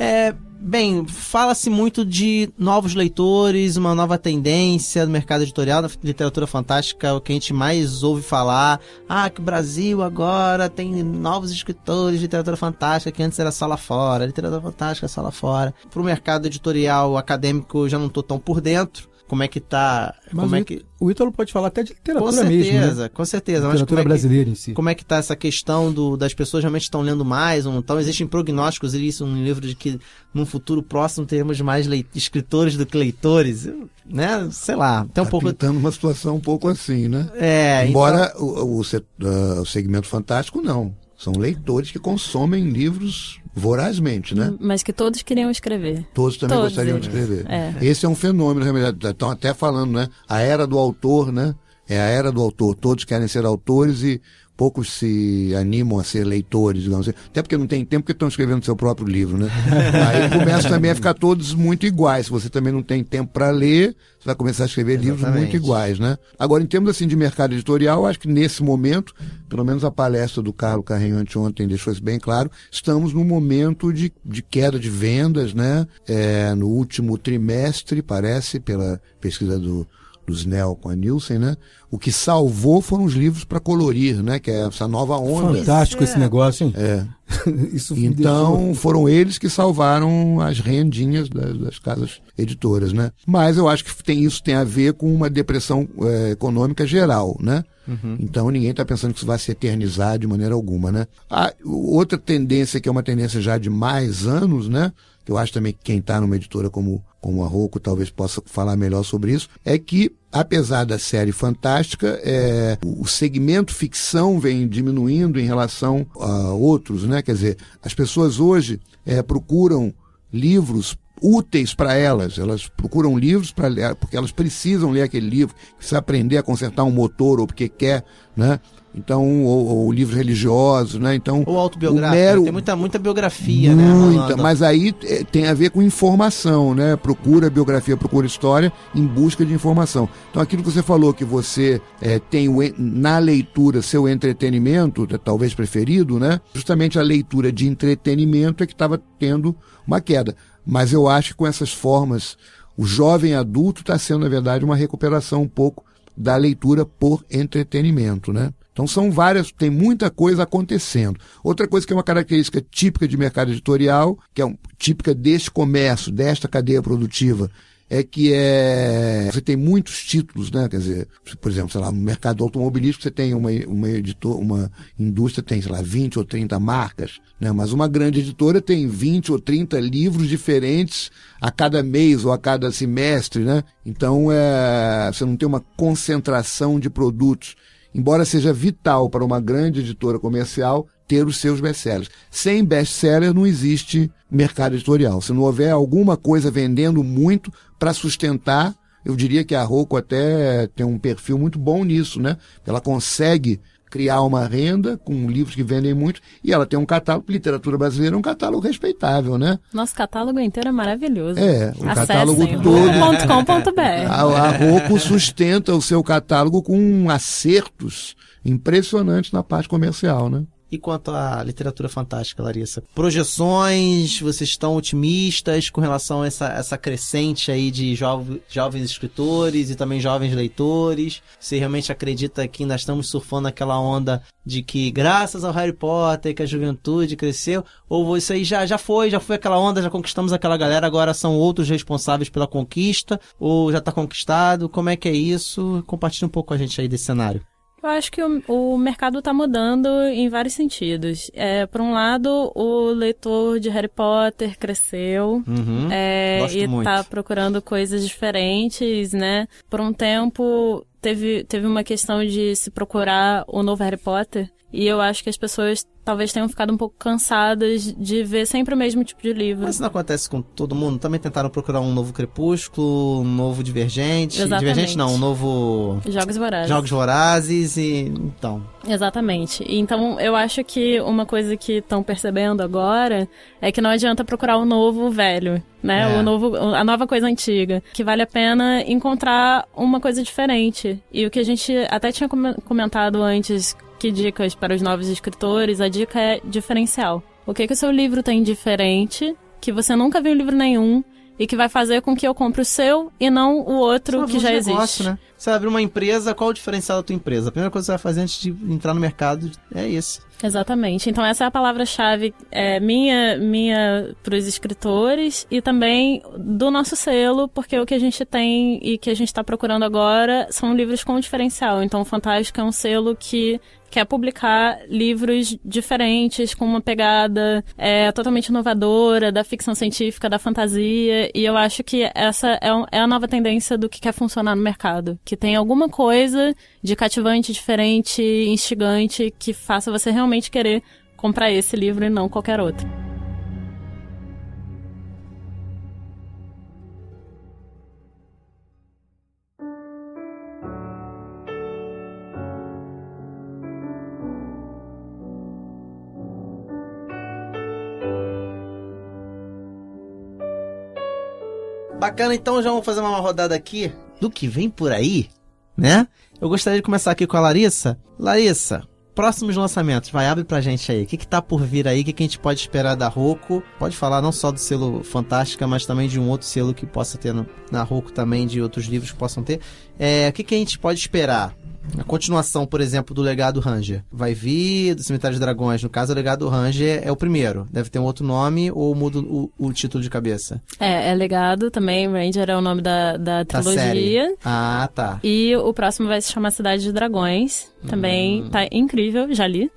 é, bem, fala-se muito de novos leitores, uma nova tendência no mercado editorial, da literatura fantástica, o que a gente mais ouve falar. Ah, que o Brasil agora tem novos escritores de literatura fantástica, que antes era só lá fora, literatura fantástica só lá fora. Para o mercado editorial acadêmico, eu já não estou tão por dentro como é que tá. Mas como o, é que... o Ítalo pode falar até de literatura com certeza, mesmo. Né? Com certeza, Literatura é brasileira que, em si. Como é que tá essa questão do, das pessoas realmente estão lendo mais? Ou então existem prognósticos, isso um livro de que num futuro próximo teremos mais escritores do que leitores, né? Sei lá, até um tá pouco. pintando uma situação um pouco assim, né? É. Embora então... o, o, o, o segmento fantástico não. São leitores que consomem livros vorazmente, né? Mas que todos queriam escrever. Todos também todos gostariam eles. de escrever. É. Esse é um fenômeno, realmente. Estão até falando, né? A era do autor, né? É a era do autor. Todos querem ser autores e poucos se animam a ser leitores, digamos assim. Até porque não tem tempo que estão escrevendo seu próprio livro, né? Aí começa também a ficar todos muito iguais. Se você também não tem tempo para ler, você vai começar a escrever Exatamente. livros muito iguais, né? Agora, em termos assim de mercado editorial, acho que nesse momento, pelo menos a palestra do Carlos Carrinho anteontem deixou isso bem claro, estamos num momento de, de queda de vendas, né? É, no último trimestre, parece, pela pesquisa do dos Nel com a Nielsen, né? O que salvou foram os livros para colorir, né? Que é essa nova onda. Fantástico esse negócio, hein? É. Isso então deixou... foram eles que salvaram as rendinhas das, das, casas editoras, né? Mas eu acho que tem, isso tem a ver com uma depressão é, econômica geral, né? Uhum. Então ninguém está pensando que isso vai se eternizar de maneira alguma, né? A outra tendência que é uma tendência já de mais anos, né? Que eu acho também que quem está numa editora como como a Rocco talvez possa falar melhor sobre isso, é que apesar da série fantástica, é, o segmento ficção vem diminuindo em relação a outros, né? Quer dizer, as pessoas hoje é, procuram livros úteis para elas. Elas procuram livros para ler, porque elas precisam ler aquele livro, precisa aprender a consertar um motor ou porque quer, né? Então, ou, ou livros religiosos, né? Então, ou autobiográfico, mero... tem muita, muita biografia, muita, né? Mas aí é, tem a ver com informação, né? Procura biografia, procura história em busca de informação. Então, aquilo que você falou, que você é, tem na leitura seu entretenimento, talvez preferido, né? Justamente a leitura de entretenimento é que estava tendo uma queda. Mas eu acho que com essas formas, o jovem adulto está sendo, na verdade, uma recuperação um pouco da leitura por entretenimento, né? Então são várias, tem muita coisa acontecendo. Outra coisa que é uma característica típica de mercado editorial, que é um, típica deste comércio, desta cadeia produtiva, é que é você tem muitos títulos, né? Quer dizer, por exemplo, sei lá, no mercado automobilístico você tem uma, uma editor, uma indústria tem, sei lá, 20 ou 30 marcas, né? Mas uma grande editora tem 20 ou 30 livros diferentes a cada mês ou a cada semestre, né? Então é, você não tem uma concentração de produtos embora seja vital para uma grande editora comercial ter os seus best-sellers. Sem best-seller não existe mercado editorial. Se não houver alguma coisa vendendo muito para sustentar, eu diria que a Rocco até tem um perfil muito bom nisso, né? Ela consegue criar uma renda com livros que vendem muito e ela tem um catálogo, literatura brasileira é um catálogo respeitável, né? Nosso catálogo inteiro é maravilhoso. É, o Acessem, catálogo todo. .com.br. A, a sustenta o seu catálogo com acertos impressionantes na parte comercial, né? E quanto à literatura fantástica, Larissa? Projeções, vocês estão otimistas com relação a essa, essa crescente aí de jovens, escritores e também jovens leitores? Você realmente acredita que ainda estamos surfando aquela onda de que graças ao Harry Potter que a juventude cresceu? Ou isso aí já, já foi, já foi aquela onda, já conquistamos aquela galera, agora são outros responsáveis pela conquista? Ou já está conquistado? Como é que é isso? Compartilhe um pouco com a gente aí desse cenário. Eu acho que o, o mercado está mudando em vários sentidos. É, por um lado, o leitor de Harry Potter cresceu uhum, é, e está procurando coisas diferentes, né? Por um tempo teve, teve uma questão de se procurar o novo Harry Potter. E eu acho que as pessoas talvez tenham ficado um pouco cansadas de ver sempre o mesmo tipo de livro. Mas isso não acontece com todo mundo? Também tentaram procurar um novo Crepúsculo, um novo Divergente? Exatamente. Divergente não, um novo... Jogos Vorazes. Jogos Vorazes e... então... Exatamente. Então, eu acho que uma coisa que estão percebendo agora é que não adianta procurar o novo o velho, né? É. O novo, a nova coisa antiga. Que vale a pena encontrar uma coisa diferente. E o que a gente até tinha comentado antes que dicas para os novos escritores, a dica é diferencial. O que, que o seu livro tem diferente, que você nunca viu em livro nenhum, e que vai fazer com que eu compre o seu e não o outro que já existe. Negócio, né? Você vai abrir uma empresa, qual o diferencial da tua empresa? A primeira coisa que você vai fazer antes de entrar no mercado é isso. Exatamente. Então essa é a palavra-chave é, minha, minha para os escritores e também do nosso selo, porque o que a gente tem e que a gente está procurando agora são livros com diferencial. Então o Fantástico é um selo que quer publicar livros diferentes, com uma pegada é, totalmente inovadora, da ficção científica, da fantasia, e eu acho que essa é, é, a nova tendência do que quer funcionar no mercado. Que tem alguma coisa de cativante, diferente, instigante, que faça você realmente querer comprar esse livro e não qualquer outro. Bacana, então já vamos fazer uma rodada aqui do que vem por aí, né? Eu gostaria de começar aqui com a Larissa. Larissa, próximos lançamentos, vai, abre pra gente aí. O que, que tá por vir aí? O que, que a gente pode esperar da Roku? Pode falar não só do selo Fantástica, mas também de um outro selo que possa ter no, na Roku também, de outros livros que possam ter. É, o que, que a gente pode esperar? A continuação, por exemplo, do Legado Ranger. Vai vir do Cemitério de Dragões. No caso, o Legado Ranger é o primeiro. Deve ter um outro nome ou muda o, o título de cabeça? É, é Legado também. Ranger é o nome da, da trilogia. Da ah, tá. E o próximo vai se chamar Cidade de Dragões. Também hum. tá incrível. Já li.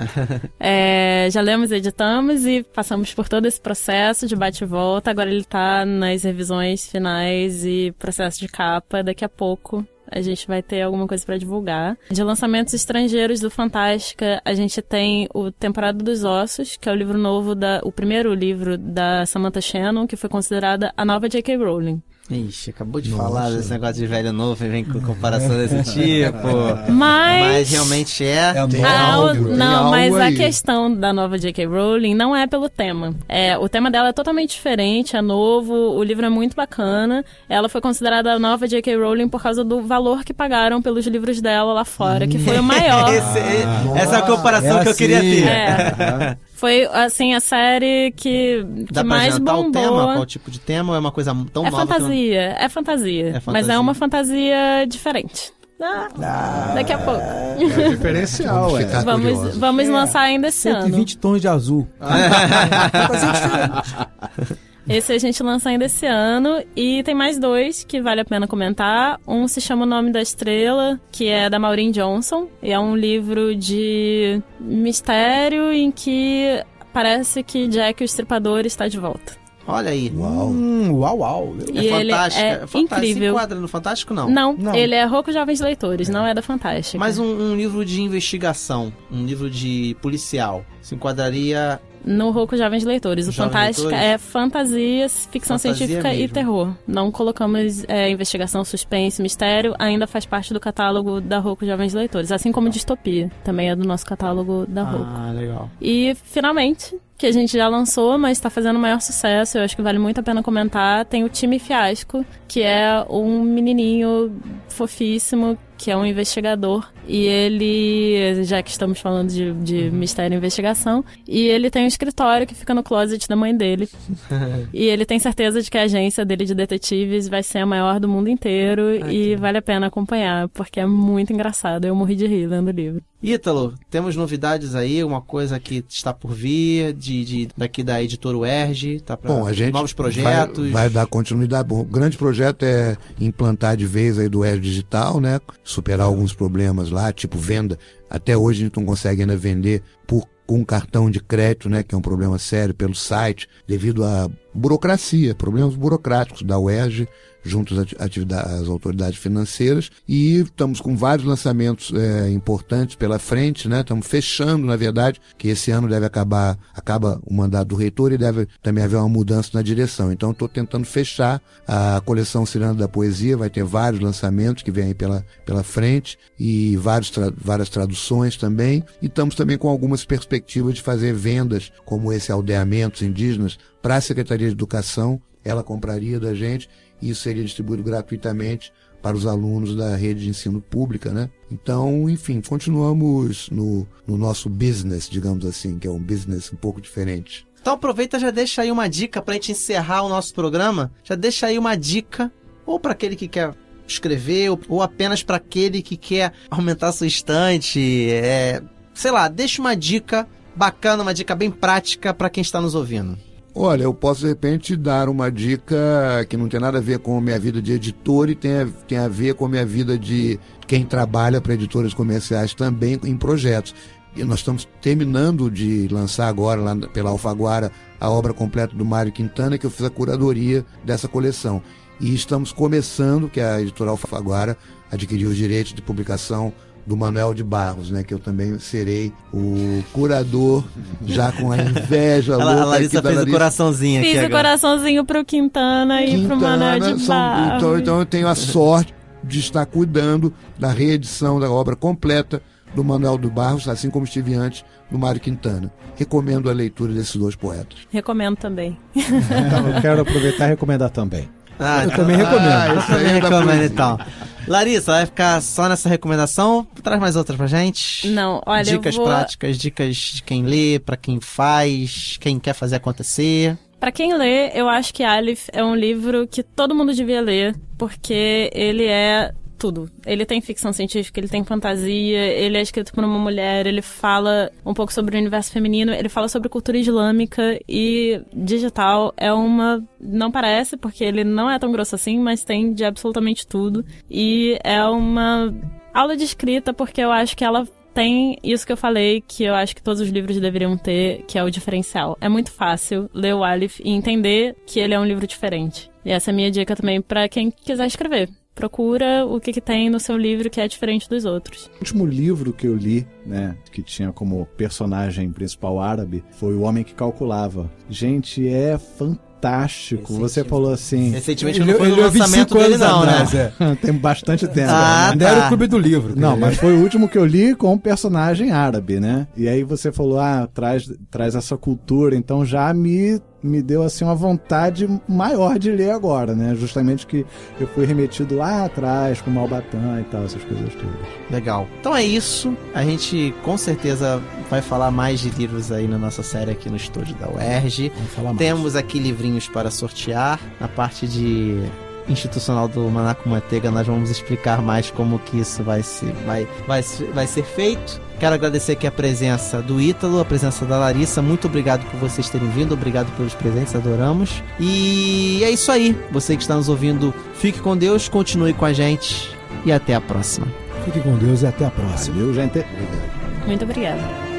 é, já lemos, editamos e passamos por todo esse processo de bate e volta. Agora ele tá nas revisões finais e processo de capa. Daqui a pouco a gente vai ter alguma coisa para divulgar. De lançamentos estrangeiros do Fantástica, a gente tem o Temporada dos Ossos, que é o livro novo da, o primeiro livro da Samantha Shannon, que foi considerada a nova J.K. Rowling. Ixi, acabou de Nossa. falar desse negócio de velho novo e vem com comparação desse tipo. Mas, mas realmente é. é tem ah, algo, não, mas aí. a questão da nova J.K. Rowling não é pelo tema. É, o tema dela é totalmente diferente, é novo, o livro é muito bacana. Ela foi considerada a nova J.K. Rowling por causa do valor que pagaram pelos livros dela lá fora, que foi o maior. Esse, ah, essa é a comparação é que eu queria ter. É. Foi, assim, a série que, que Dá mais bombou. o tema? Qual tipo de tema? Ou é uma coisa tão é nova? Fantasia, não... é fantasia, é fantasia. Mas é uma fantasia diferente. Ah, ah, daqui a pouco. É diferencial, é. Vamos, vamos lançar ainda esse 120 ano. 120 tons de azul. fantasia diferente. Esse a gente lança ainda esse ano. E tem mais dois que vale a pena comentar. Um se chama O Nome da Estrela, que é da Maureen Johnson. E é um livro de mistério em que parece que Jack o Estripador está de volta. Olha aí. Uau. Hum, uau, uau. É fantástico. É, é incrível. Se enquadra no Fantástico, não? não? Não, ele é Roco Jovens Leitores, é. não é da Fantástica. Mas um, um, livro de investigação, um livro de policial, se enquadraria no Roco Jovens Leitores. O Jovens Fantástica Leitores? é fantasia, ficção fantasia científica mesmo. e terror. Não colocamos é, investigação, suspense, mistério. Ainda faz parte do catálogo da Roco Jovens Leitores. Assim como Distopia. Também é do nosso catálogo da Roco. Ah, legal. E, finalmente, que a gente já lançou, mas está fazendo maior sucesso. Eu acho que vale muito a pena comentar. Tem o Time Fiasco, que é um menininho fofíssimo que é um investigador. E ele, já que estamos falando de, de uhum. mistério e investigação, e ele tem um escritório que fica no closet da mãe dele. e ele tem certeza de que a agência dele de detetives vai ser a maior do mundo inteiro Ai, e que... vale a pena acompanhar, porque é muito engraçado. Eu morri de rir lendo o livro. Ítalo, temos novidades aí, uma coisa que está por vir, de, de daqui da editora UERJ, tá para Bom, a gente novos projetos. Vai, vai, dar continuidade. o grande projeto é implantar de vez aí do UERJ Digital, né? Superar alguns problemas lá, tipo venda. Até hoje a gente não consegue ainda vender por com cartão de crédito, né, que é um problema sério pelo site, devido à burocracia, problemas burocráticos da UERJ junto às, autoridades financeiras e estamos com vários lançamentos é, importantes pela frente, né? Estamos fechando, na verdade, que esse ano deve acabar, acaba o mandato do reitor e deve também haver uma mudança na direção. Então estou tentando fechar a coleção Ciranda da Poesia, vai ter vários lançamentos que vêm aí pela, pela frente e vários tra várias traduções também. E estamos também com algumas perspectivas de fazer vendas como esse Aldeamentos Indígenas para a Secretaria de Educação. Ela compraria da gente isso seria distribuído gratuitamente para os alunos da rede de ensino pública, né? Então, enfim, continuamos no, no nosso business, digamos assim, que é um business um pouco diferente. Então aproveita já deixa aí uma dica para a gente encerrar o nosso programa. Já deixa aí uma dica, ou para aquele que quer escrever, ou, ou apenas para aquele que quer aumentar sua estante. É, sei lá, deixa uma dica bacana, uma dica bem prática para quem está nos ouvindo. Olha, eu posso de repente dar uma dica que não tem nada a ver com a minha vida de editor e tem a, tem a ver com a minha vida de quem trabalha para editoras comerciais também em projetos. E nós estamos terminando de lançar agora, lá pela Alfaguara, a obra completa do Mário Quintana, que eu fiz a curadoria dessa coleção. E estamos começando, que a editora Alfaguara adquiriu os direitos de publicação do Manuel de Barros, né? Que eu também serei o curador, já com a inveja louca. A Larissa fez Larissa. o coraçãozinho aqui. Fiz agora. o coraçãozinho pro Quintana, Quintana e pro Manuel de são, Barros. Então, então eu tenho a sorte de estar cuidando da reedição da obra completa do Manuel do Barros, assim como estive antes do Mário Quintana. Recomendo a leitura desses dois poetas. Recomendo também. Então, eu quero aproveitar e recomendar também. Ah, eu também recomendo. Ah, eu também recomendo, então. Larissa, vai ficar só nessa recomendação? Traz mais outra pra gente. Não, olha, Dicas vou... práticas, dicas de quem lê, para quem faz, quem quer fazer acontecer. Para quem lê, eu acho que Aleph é um livro que todo mundo devia ler, porque ele é tudo. Ele tem ficção científica, ele tem fantasia, ele é escrito por uma mulher, ele fala um pouco sobre o universo feminino, ele fala sobre cultura islâmica e digital. É uma. Não parece, porque ele não é tão grosso assim, mas tem de absolutamente tudo. E é uma aula de escrita, porque eu acho que ela tem isso que eu falei, que eu acho que todos os livros deveriam ter, que é o diferencial. É muito fácil ler o Aleph e entender que ele é um livro diferente. E essa é a minha dica também para quem quiser escrever procura o que, que, tem no seu livro que é diferente dos outros. O último livro que eu li, né, que tinha como personagem principal árabe, foi O Homem que Calculava. Gente, é fantástico fantástico. Você falou assim. Recentemente não foi o lançamento dele, não, né? atrás, é. Tem bastante tempo. Ah, né? Ainda era o clube do livro. Não, mas foi o último que eu li com um personagem árabe, né? E aí você falou, ah, traz, traz essa cultura, então já me me deu assim uma vontade maior de ler agora, né? Justamente que eu fui remetido lá atrás com Malbatã e tal, essas coisas todas. Legal. Então é isso. A gente com certeza vai falar mais de livros aí na nossa série aqui no estúdio da UERJ. Temos aqui livrinhos para sortear. Na parte de institucional do Manaco Manteiga, nós vamos explicar mais como que isso vai ser, vai, vai, vai ser feito. Quero agradecer aqui a presença do Ítalo, a presença da Larissa. Muito obrigado por vocês terem vindo, obrigado pelos presentes, adoramos. E é isso aí. Você que está nos ouvindo, fique com Deus, continue com a gente e até a próxima. Fique com Deus e até a próxima. Valeu, gente. Muito obrigada.